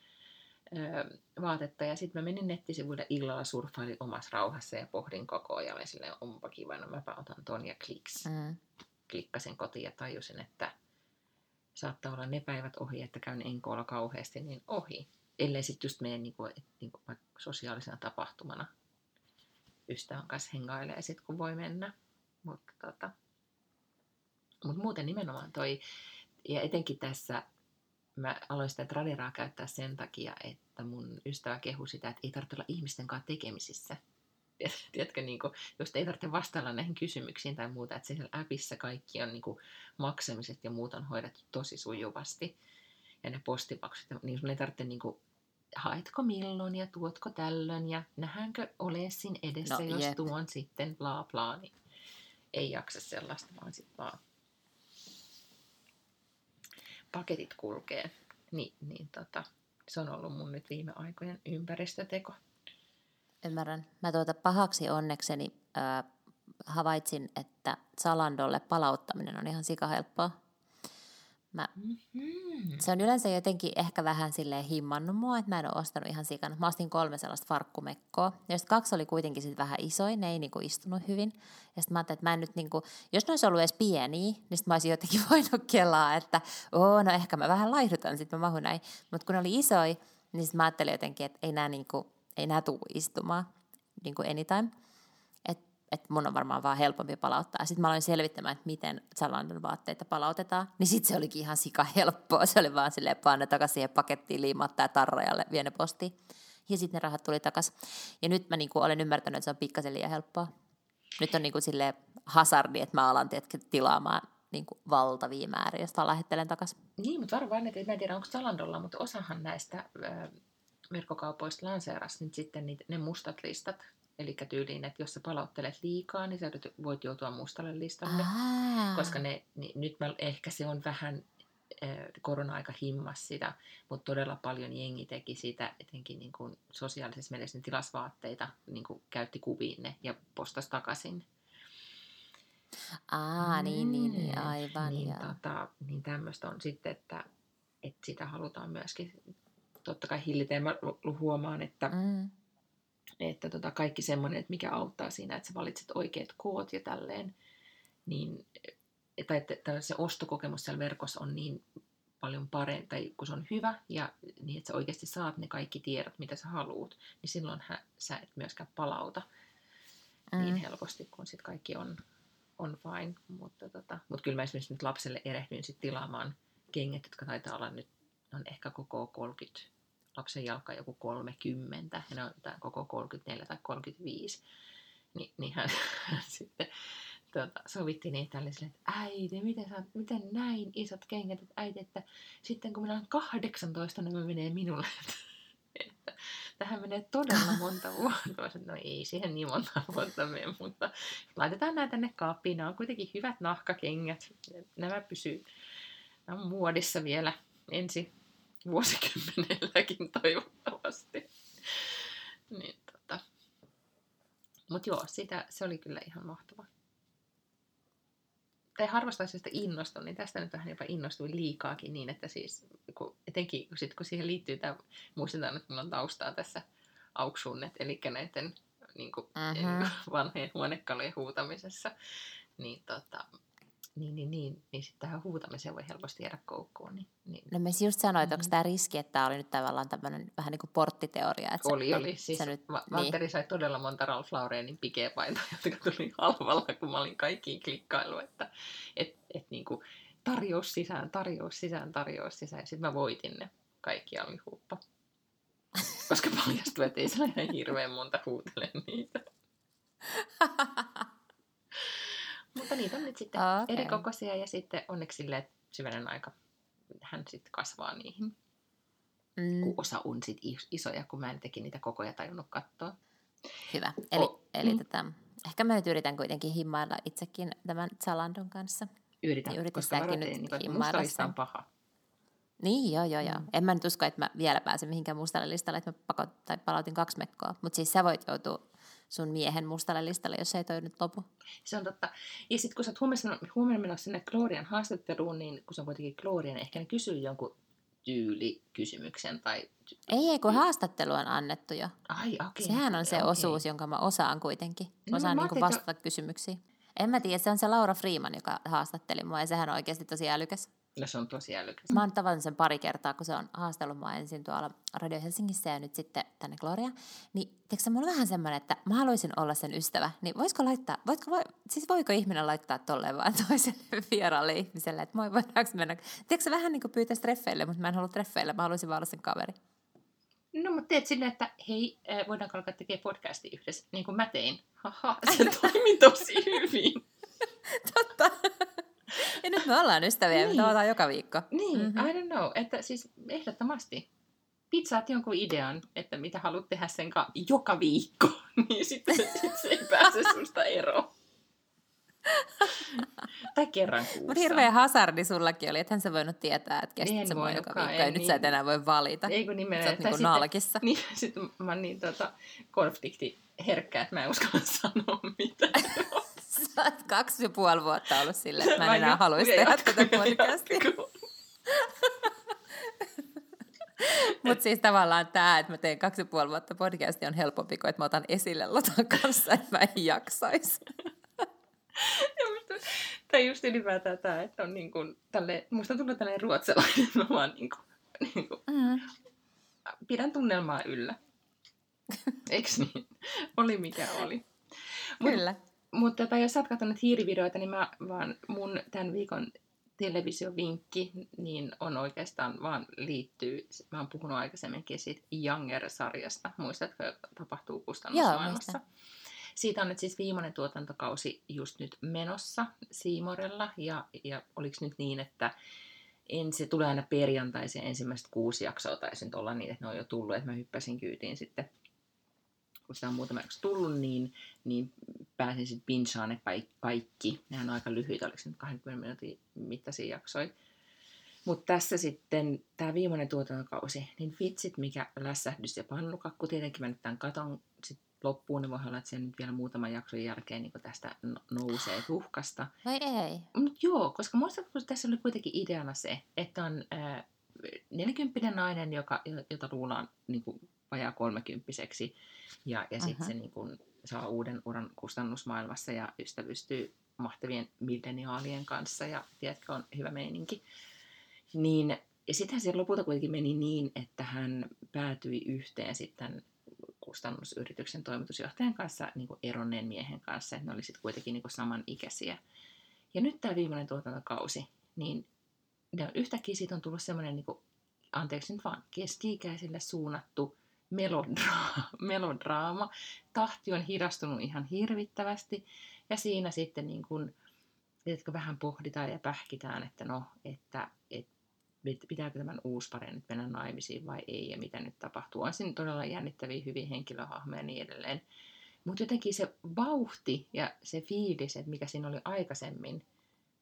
Speaker 2: ö, vaatetta ja sitten mä menin nettisivuille illalla surffailin omassa rauhassa ja pohdin koko ajan. Ja silleen, onpa kiva, no mäpä otan ton ja kliks. Mm. Klikkasin kotiin ja tajusin, että saattaa olla ne päivät ohi, että käyn enkoolla kauheasti, niin ohi. Ellei sitten just mene niinku, niinku, sosiaalisena tapahtumana ystävän kanssa hengailee sit kun voi mennä. Mutta tota, mut muuten nimenomaan toi, ja etenkin tässä mä aloin sitä tradiraa käyttää sen takia, että mun ystävä kehui sitä, että ei tarvitse olla ihmisten kanssa tekemisissä. Tiedätkö, niin kuin, jos ei tarvitse vastailla näihin kysymyksiin tai muuta, että siellä appissa kaikki on niin kuin, maksamiset ja muut on hoidettu tosi sujuvasti. Ja ne postimaksut, niin sun ei tarvitse niin kuin, haetko milloin ja tuotko tällöin ja nähdäänkö olesin edessä, no, jos jep. tuon sitten bla bla, niin ei jaksa sellaista, vaan sitten vaan paketit kulkee. Niin, niin tota, se on ollut mun nyt viime aikojen ympäristöteko.
Speaker 1: Ymmärrän. Mä tuota pahaksi onnekseni äh, havaitsin, että Salandolle palauttaminen on ihan sikahelppoa. Mä, mm-hmm. Se on yleensä jotenkin ehkä vähän silleen himmannut mua, että mä en ole ostanut ihan sikana. Mä ostin kolme sellaista farkkumekkoa, ja sitten kaksi oli kuitenkin sit vähän isoja, ne ei niinku istunut hyvin. Ja sitten mä ajattelin, että mä en nyt niinku, jos ne olisi ollut edes pieniä, niin sitten mä olisin jotenkin voinut kelaa, että oo, no ehkä mä vähän laihdutan, sitten mä mahun näin. Mutta kun ne oli isoja, niin sitten mä ajattelin jotenkin, että ei nämä niinku, ei nää tuu istumaan niinku anytime että mun on varmaan vaan helpompi palauttaa. Sitten mä aloin selvittämään, että miten Zalandon vaatteita palautetaan. Niin sitten se olikin ihan sika helppoa. Se oli vaan silleen, panne takaisin siihen pakettiin, liimattaa tarrajalle, vie ne postiin. Ja sitten ne rahat tuli takaisin. Ja nyt mä niinku olen ymmärtänyt, että se on pikkasen liian helppoa. Nyt on niinku sille hazardi, että mä alan tietysti tilaamaan niinku valtavia määriä, josta lähettelen takaisin.
Speaker 2: Niin, mutta varmaan, että mä en tiedä, onko Zalandolla, mutta osahan näistä äh, verkkokaupoista lanseerasi nyt sitten niitä, ne mustat listat, Eli tyyliin, että jos sä palauttelet liikaa, niin sä voit joutua mustalle listalle. Aa. Koska ne, niin nyt mä, ehkä se on vähän korona-aika himmas sitä, mutta todella paljon jengi teki sitä, etenkin niin kuin sosiaalisessa mielessä niin tilasvaatteita, niin kuin käytti kuviin ne ja postasi takaisin.
Speaker 1: Aa, niin, niin, niin, mm. aivan.
Speaker 2: Niin, tota, niin tämmöistä on sitten, että, että sitä halutaan myöskin totta kai hillitä. Ja mä huomaan, että mm että tota, kaikki semmoinen, että mikä auttaa siinä, että sä valitset oikeat koot ja tälleen, niin, tai että se ostokokemus siellä verkossa on niin paljon parempi, tai kun se on hyvä, ja niin, että sä oikeasti saat ne kaikki tiedot, mitä sä haluut, niin silloin sä et myöskään palauta mm. niin helposti, kun sit kaikki on, on fine. Mutta, tota, mutta kyllä mä esimerkiksi nyt lapselle erehdyin sit tilaamaan kengät, jotka taitaa olla nyt, on ehkä koko 30 lapsen jalka joku 30 ja ne on koko 34 tai 35, Ni, niin hän, hän sitten tuota, sovitti niitä tällaisille, että äiti, miten, sä, miten näin isot kengät, että äiti, että sitten kun minä olen 18, niin menee minulle. Että, tähän menee todella monta vuotta. No ei siihen niin monta vuotta mene, mutta laitetaan näitä tänne kaappiin. Nämä on kuitenkin hyvät nahkakengät. Nämä pysyy nämä on muodissa vielä ensi vuosikymmenelläkin toivottavasti. niin, tota. Mutta joo, sitä, se oli kyllä ihan mahtava. Tai harvasta asioista innostun, niin tästä nyt vähän jopa innostuin liikaakin niin, että siis kun, etenkin sit, kun siihen liittyy tämä, muistetaan, että minulla on taustaa tässä auksuunnet, eli näiden niin kuin,
Speaker 1: Mhm.
Speaker 2: vanhojen huonekalujen huutamisessa. Niin, tota, niin, niin, niin, niin sitten tähän huutamiseen voi helposti jäädä koukkuun. Niin, niin.
Speaker 1: No mä just sanoin, että onko
Speaker 2: Mhm.
Speaker 1: tämä riski, että tämä oli nyt tavallaan tämmöinen vähän niin kuin porttiteoria. Että
Speaker 2: Oli,
Speaker 1: se,
Speaker 2: oli. Siis
Speaker 1: se nyt,
Speaker 2: Va-
Speaker 1: niin.
Speaker 2: Sai todella monta Ralph Laurenin pikeepaitoja, jotka tuli halvalla, kun mä olin kaikkiin klikkailu, että et, et niinku, tarjous sisään, tarjous sisään, tarjous sisään. Sitten mä voitin ne. Kaikki oli huppa. Koska paljastui, että ei se ole ihan hirveän monta huutele niitä. Mutta niitä on nyt sitten okay.
Speaker 1: Okei.
Speaker 2: eri kokoisia ja sitten onneksi silleen, että syvenen aika hän sitten kasvaa niihin.
Speaker 1: mm,
Speaker 2: Kun osa on sit is- isoja, kun mä en teki niitä kokoja tajunnut katsoa.
Speaker 1: hyvä. Eli,
Speaker 2: O-
Speaker 1: eli
Speaker 2: mm.
Speaker 1: tota, ehkä mä nyt yritän kuitenkin himmailla itsekin tämän Zalandon kanssa.
Speaker 2: Yritä,
Speaker 1: Niin
Speaker 2: koska mä
Speaker 1: nyt
Speaker 2: niin,
Speaker 1: himmailla
Speaker 2: musta lista on paha.
Speaker 1: Niin, joo, joo, joo.
Speaker 2: Mm.
Speaker 1: En mä nyt usko, että mä vielä pääsen mihinkään mustalle listalle, että mä pakot, tai palautin kaksi mekkoa. Mutta siis sä voit joutua sun miehen mustalle listalle, jos ei toi nyt lopu.
Speaker 2: Se on totta. Ja sitten kun sä oot huomenna, menossa sinne Glorian haastatteluun, niin kun se on kuitenkin Glorian, ehkä ne kysyy jonkun tyylikysymyksen tai...
Speaker 1: Ei, ei, kun haastattelu on annettu jo.
Speaker 2: Ai, okei.
Speaker 1: Sehän on se
Speaker 2: okei.
Speaker 1: osuus, jonka mä osaan kuitenkin.
Speaker 2: No,
Speaker 1: Osaan
Speaker 2: ajattelin,
Speaker 1: vastata kysymyksiin. En mä tiedä, se on se Laura Freeman, joka haastatteli mua, ja sehän on oikeasti tosi älykäs.
Speaker 2: No se on tosi älykäs.
Speaker 1: Mä oon tavannut sen pari kertaa, kun se on haastellut mua ensin tuolla Radio Helsingissä ja nyt sitten tänne Gloria. Niin tiedätkö mulla on vähän semmoinen, että mä haluaisin olla sen ystävä. Niin voisiko laittaa, voitko, voi, siis voiko ihminen laittaa tolleen vaan toiselle vieraalle ihmiselle, että moi, voidaanko mennä. Tiedätkö vähän niin kuin pyytäisi treffeille, mutta mä en halua treffeille, mä haluaisin vaan olla sen kaveri.
Speaker 2: No, mutta teet silleen, että hei, äh, voidaanko alkaa tekemään podcasti yhdessä, niin kuin mä tein. Haha, se toimi tosi hyvin.
Speaker 1: Totta. Ja nyt me ollaan ystäviä, niin. Me tavataan joka viikko.
Speaker 2: Niin,
Speaker 1: Mhm.
Speaker 2: mm-hmm. I don't know. Että siis ehdottomasti pizzaat jonkun idean, että mitä haluat tehdä sen kanssa joka viikko, niin sitten sit se ei pääse susta eroon. tai kerran kuussa.
Speaker 1: Mutta hirveä hasardi sullakin oli, että hän se voinut tietää, että kestit se mua joka viikko. Ja nyt sä et
Speaker 2: niin.
Speaker 1: enää voi valita.
Speaker 2: Ei kun
Speaker 1: Sä
Speaker 2: nimenomaan.
Speaker 1: oot niinku nalkissa.
Speaker 2: Niin, sitten mä oon niin tota, konflikti herkkä, että mä en uskalla sanoa mitään.
Speaker 1: Sä oot kaksi ja puoli vuotta ollut silleen, että mä en enää haluaisi tehdä tätä podcastia. Mutta siis tavallaan tämä, että mä teen kaksi ja puoli vuotta podcastia on helpompi kuin, että mä otan esille Lotan kanssa, että mä en jaksaisi.
Speaker 2: Tai just ylipäätään tämä, että on niin kuin, tälle, musta tulee tällainen ruotsalainen, mä vaan niin kuin, niin kuin,
Speaker 1: Mm.
Speaker 2: pidän tunnelmaa yllä. Eiks niin? Oli mikä oli. Mut-
Speaker 1: Kyllä.
Speaker 2: Mutta tota, jos sä oot katsonut hiirivideoita, niin mä vaan mun tämän viikon televisiovinkki niin on oikeastaan vaan liittyy, mä oon puhunut aikaisemminkin siitä Younger-sarjasta, muistatko, joka tapahtuu kustannusmaailmassa?
Speaker 1: Joo,
Speaker 2: Siitä on nyt siis viimeinen tuotantokausi just nyt menossa Siimorella, ja, ja oliko nyt niin, että en, se tulee aina perjantaisin ensimmäiset kuusi jaksoa, taisi nyt olla niin, että ne on jo tullut, että mä hyppäsin kyytiin sitten kun sitä on muutama jakso tullut, niin, niin pääsin sitten bingeaan ne kaik- kaikki. Nehän on aika lyhyitä, oliko se nyt 20 minuutin mittaisia jaksoja. Mutta tässä sitten tämä viimeinen tuotantokausi, niin vitsit mikä lässähdys ja pannukakku. Tietenkin mä nyt tämän katon sit loppuun, niin voi olla, että se nyt vielä muutaman jakson jälkeen niin tästä no- nousee tuhkasta.
Speaker 1: Vai ei?
Speaker 2: Mutta joo, koska muistatko, tässä oli kuitenkin ideana se, että on ää, 40 nainen, joka, jota luullaan niin kuin, vajaa kolmekymppiseksi, ja, ja sitten
Speaker 1: Aha.
Speaker 2: se niin kuin, saa uuden uran kustannusmaailmassa ja ystävystyy mahtavien milleniaalien kanssa, ja tiedätkö, on hyvä meininki. Niin, ja sittenhän se lopulta kuitenkin meni niin, että hän päätyi yhteen sitten kustannusyrityksen toimitusjohtajan kanssa, niin kuin eronneen miehen kanssa, että ne oli sitten kuitenkin niin kuin samanikäisiä. Ja nyt tämä viimeinen tuotantokausi, niin ne on, yhtäkkiä siitä on tullut semmoinen, niin kuin, anteeksi nyt vaan, keski-ikäisille suunnattu melodraama, melodraama. Tahti on hidastunut ihan hirvittävästi. Ja siinä sitten niin kuin, tiedätkö, vähän pohditaan ja pähkitään, että no, että, että pitääkö tämän uusparin nyt mennä naimisiin vai ei ja mitä nyt tapahtuu. On siinä todella jännittäviä hyviä henkilöhahmoja ja niin edelleen. Mutta jotenkin se vauhti ja se fiilis, että mikä siinä oli aikaisemmin,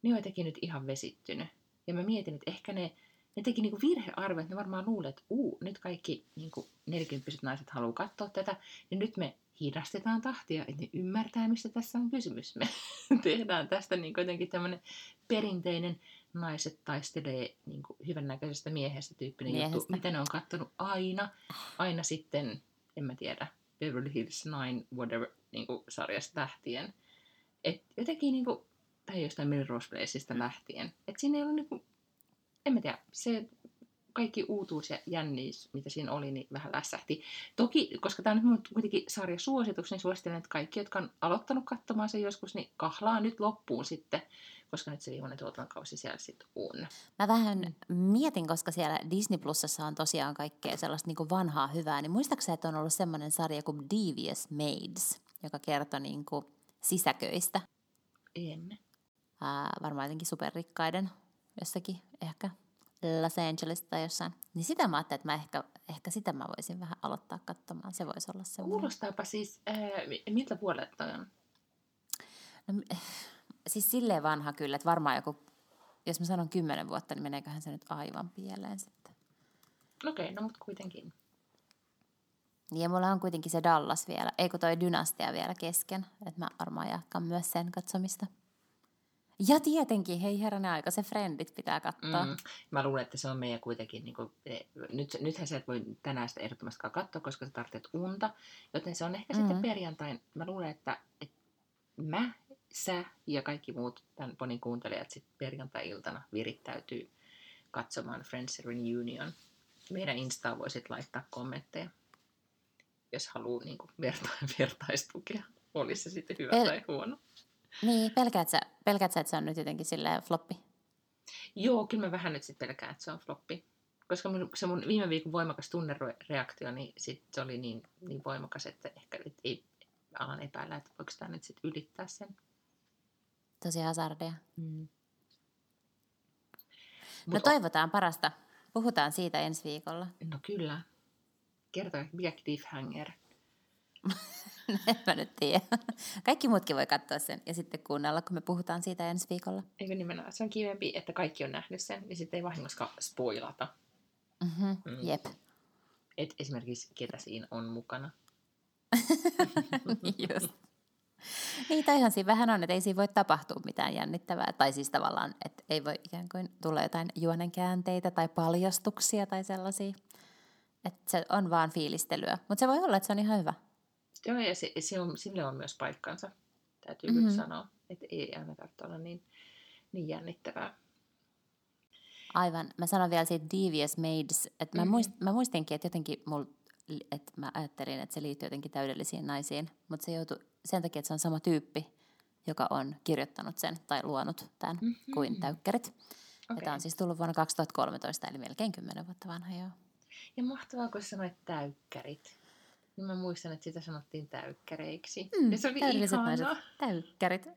Speaker 2: niin on jotenkin nyt ihan vesittynyt. Ja mä mietin, että ehkä ne, ne teki niinku virhearvo, että ne varmaan luulee, että uu, nyt kaikki niinku 40 naiset haluaa katsoa tätä, ja nyt me hidastetaan tahtia, että ne ymmärtää, mistä tässä on kysymys. Me tehdään tästä niin jotenkin tämmöinen perinteinen naiset taistelee niin hyvännäköisestä miehestä tyyppinen
Speaker 1: Miehestä.
Speaker 2: juttu, mitä ne on kattonut aina, aina sitten, en mä tiedä, Beverly Hills 9 whatever niin kuin, sarjasta lähtien. Et jotenkin, niin kuin, tai jostain Melrose Placeista lähtien. Että siinä ei ollut, niin kuin, en mä tiedä, se kaikki uutuus ja jänniys, mitä siinä oli, niin vähän lässähti. Toki, koska tämä on nyt kuitenkin sarjasuositus, niin suosittelen, että kaikki, jotka on aloittanut katsomaan sen joskus, niin kahlaa nyt loppuun sitten, koska nyt se viimeinen tuotantokausi siellä sitten on.
Speaker 1: Mä vähän mietin, koska siellä Disney Plusassa on tosiaan kaikkea sellaista niin vanhaa hyvää, niin muistaakseni, että on ollut semmoinen sarja kuin Devious Maids, joka kertoo niin kuin sisäköistä.
Speaker 2: En.
Speaker 1: Ää, varmaan jotenkin superrikkaiden jossakin ehkä Los Angeles tai jossain. Niin sitä mä ajattelin, että mä ehkä, ehkä sitä mä voisin vähän aloittaa katsomaan. Se voisi olla semmoinen.
Speaker 2: Kuulostaapa siis, äh, miltä puolet toi on?
Speaker 1: No, siis silleen vanha kyllä, että varmaan joku, jos mä sanon kymmenen vuotta, niin meneeköhän se nyt aivan pieleen sitten.
Speaker 2: Okei, okay, no mutta kuitenkin.
Speaker 1: Niin ja mulla on kuitenkin se Dallas vielä, ei kun toi Dynastia vielä kesken, että mä varmaan jatkan myös sen katsomista. Ja tietenkin, hei herranen aika, se Friendit pitää katsoa. Mm,
Speaker 2: mä luulen, että se on meidän kuitenkin, niin kuin, e, nyt, nythän sä et voi tänään sitä ehdottomasti katsoa, koska sä tarvitset unta, joten se on ehkä mm-hmm. sitten perjantain, mä luulen, että, että mä, sä ja kaikki muut tämän ponin kuuntelijat sitten perjantai-iltana virittäytyy katsomaan Friends Reunion. Meidän Instaan voisit laittaa kommentteja, jos haluaa niin kuin verta- vertaistukea. Olisi se sitten hyvä El- tai huono.
Speaker 1: Niin, pelkäät sä, pelkäät sä, että se on nyt jotenkin silleen floppi?
Speaker 2: Joo, kyllä mä vähän nyt sitten pelkään, että se on floppi. Koska mun, se mun viime viikon voimakas tunnereaktio, niin sit se oli niin, niin voimakas, että ehkä et ei alan epäillä, että voiko tämä nyt sitten ylittää sen.
Speaker 1: Tosi hazardia. Mm. No Mut toivotaan parasta. Puhutaan siitä ensi viikolla.
Speaker 2: No kyllä. Kertoa, mikä cliffhanger.
Speaker 1: en mä nyt tiedä. Kaikki muutkin voi katsoa sen ja sitten kuunnella, kun me puhutaan siitä ensi viikolla.
Speaker 2: Eikö nimenomaan? Se on kivempi, että kaikki on nähnyt sen, niin sitten ei vahingossa spoilata.
Speaker 1: Mm-hmm. Mm. Jep.
Speaker 2: Et esimerkiksi ketä siinä on mukana.
Speaker 1: Just. Niin, toihan siinä vähän on, että ei siinä voi tapahtua mitään jännittävää. Tai siis tavallaan, että ei voi ikään kuin tulla jotain juonenkäänteitä tai paljastuksia tai sellaisia. Että se on vaan fiilistelyä. Mutta se voi olla, että se on ihan hyvä.
Speaker 2: Joo, ja se, se on, sille on myös paikkansa, täytyy mm-hmm. sanoa. Että ei aina tarvitse olla niin, niin jännittävää.
Speaker 1: Aivan. Mä sanon vielä siitä Devious Maids, että mä, mm-hmm. muist, mä muistinkin, että jotenkin mul, että mä ajattelin, että se liittyy jotenkin täydellisiin naisiin, mutta se joutui sen takia, että se on sama tyyppi, joka on kirjoittanut sen tai luonut tämän mm-hmm. kuin täykkärit. Okay. Tämä on siis tullut vuonna 2013, eli melkein 10 vuotta vanha joo.
Speaker 2: Ja mahtavaa, kun sanoit täykkärit. Niin mä muistan, että sitä sanottiin täykkäreiksi.
Speaker 1: Mm, ja se oli ihana. Naiset, täykkärit.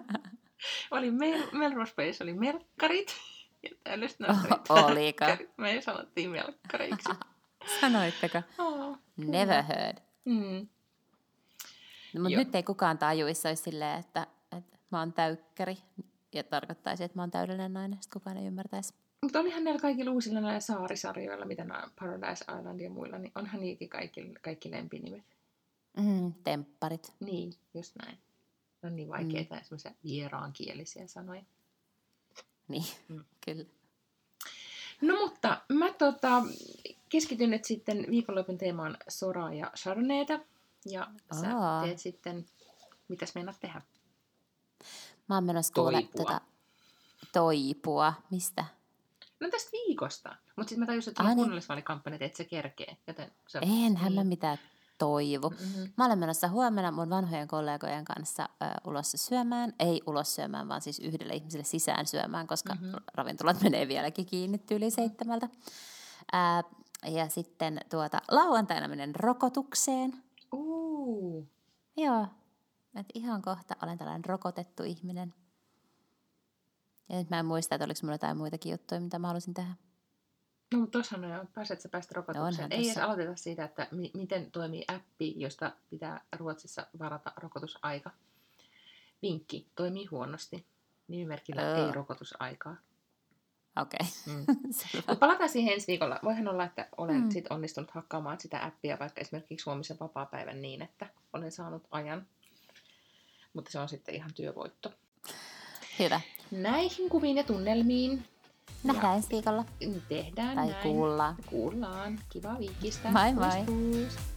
Speaker 2: oli Mel- Melrose Place oli merkkarit. Ja täydelliset naiset
Speaker 1: oh, Oliko?
Speaker 2: Me sanottiin melkkareiksi.
Speaker 1: Sanoitteko? Oh, Never heard. Mm. No, mutta nyt ei kukaan tajuissa olisi silleen, että, että mä oon täykkäri ja tarkoittaisi, että mä oon täydellinen nainen. Sitten kukaan ei ymmärtäisi.
Speaker 2: Mutta olihan näillä kaikilla uusilla näillä saarisarjoilla, mitä nämä Paradise Island ja muilla, niin onhan niikin kaikki, kaikki lempinimet.
Speaker 1: Mm, tempparit.
Speaker 2: Niin, just näin. Ne on niin vaikeita mm. ja semmoisia vieraankielisiä sanoja.
Speaker 1: Niin, mm. kyllä.
Speaker 2: No mutta mä tota, keskityn nyt sitten viikonlopun teemaan Soraa ja Chardonnayta. Ja sä teet sitten, mitäs meinaat tehdä?
Speaker 1: Mä oon menossa kuule tätä toipua. Mistä?
Speaker 2: No tästä viikosta. Mutta sitten mä tajusin, että on kunnallisvaalikampanjat, että se kerkee. Joten se...
Speaker 1: Enhän niin. mä mitään toivo. Mm-hmm. Mä olen menossa huomenna mun vanhojen kollegojen kanssa ö, ulos syömään. Ei ulos syömään, vaan siis yhdelle ihmiselle sisään syömään, koska mm-hmm. ravintolat menee vieläkin kiinni yli seitsemältä. Ää, ja sitten tuota, lauantaina menen rokotukseen.
Speaker 2: Uh.
Speaker 1: Joo. Et ihan kohta olen tällainen rokotettu ihminen. Ja nyt mä en muista, että oliko mulla jotain muitakin juttuja, mitä mä halusin tehdä.
Speaker 2: No, mutta tuossa on jo, pääset sä päästä rokotukseen. No, Ei edes aloiteta siitä, että mi- miten toimii appi, josta pitää Ruotsissa varata rokotusaika. Vinkki, toimii huonosti. Nimimerkillä oh. ei rokotusaikaa.
Speaker 1: Okei. Okay.
Speaker 2: Mm. palataan siihen ensi viikolla. Voihan olla, että olen mm. sit onnistunut hakkaamaan sitä appia vaikka esimerkiksi huomisen vapaa-päivän niin, että olen saanut ajan. Mutta se on sitten ihan työvoitto.
Speaker 1: Hyvä.
Speaker 2: Näihin kuviin ja tunnelmiin.
Speaker 1: Nähdään ensi viikolla.
Speaker 2: Tehdään
Speaker 1: tai
Speaker 2: näin.
Speaker 1: kuullaan.
Speaker 2: Kuullaan. Kiva viikistä.
Speaker 1: Moi moi. Pus, pus.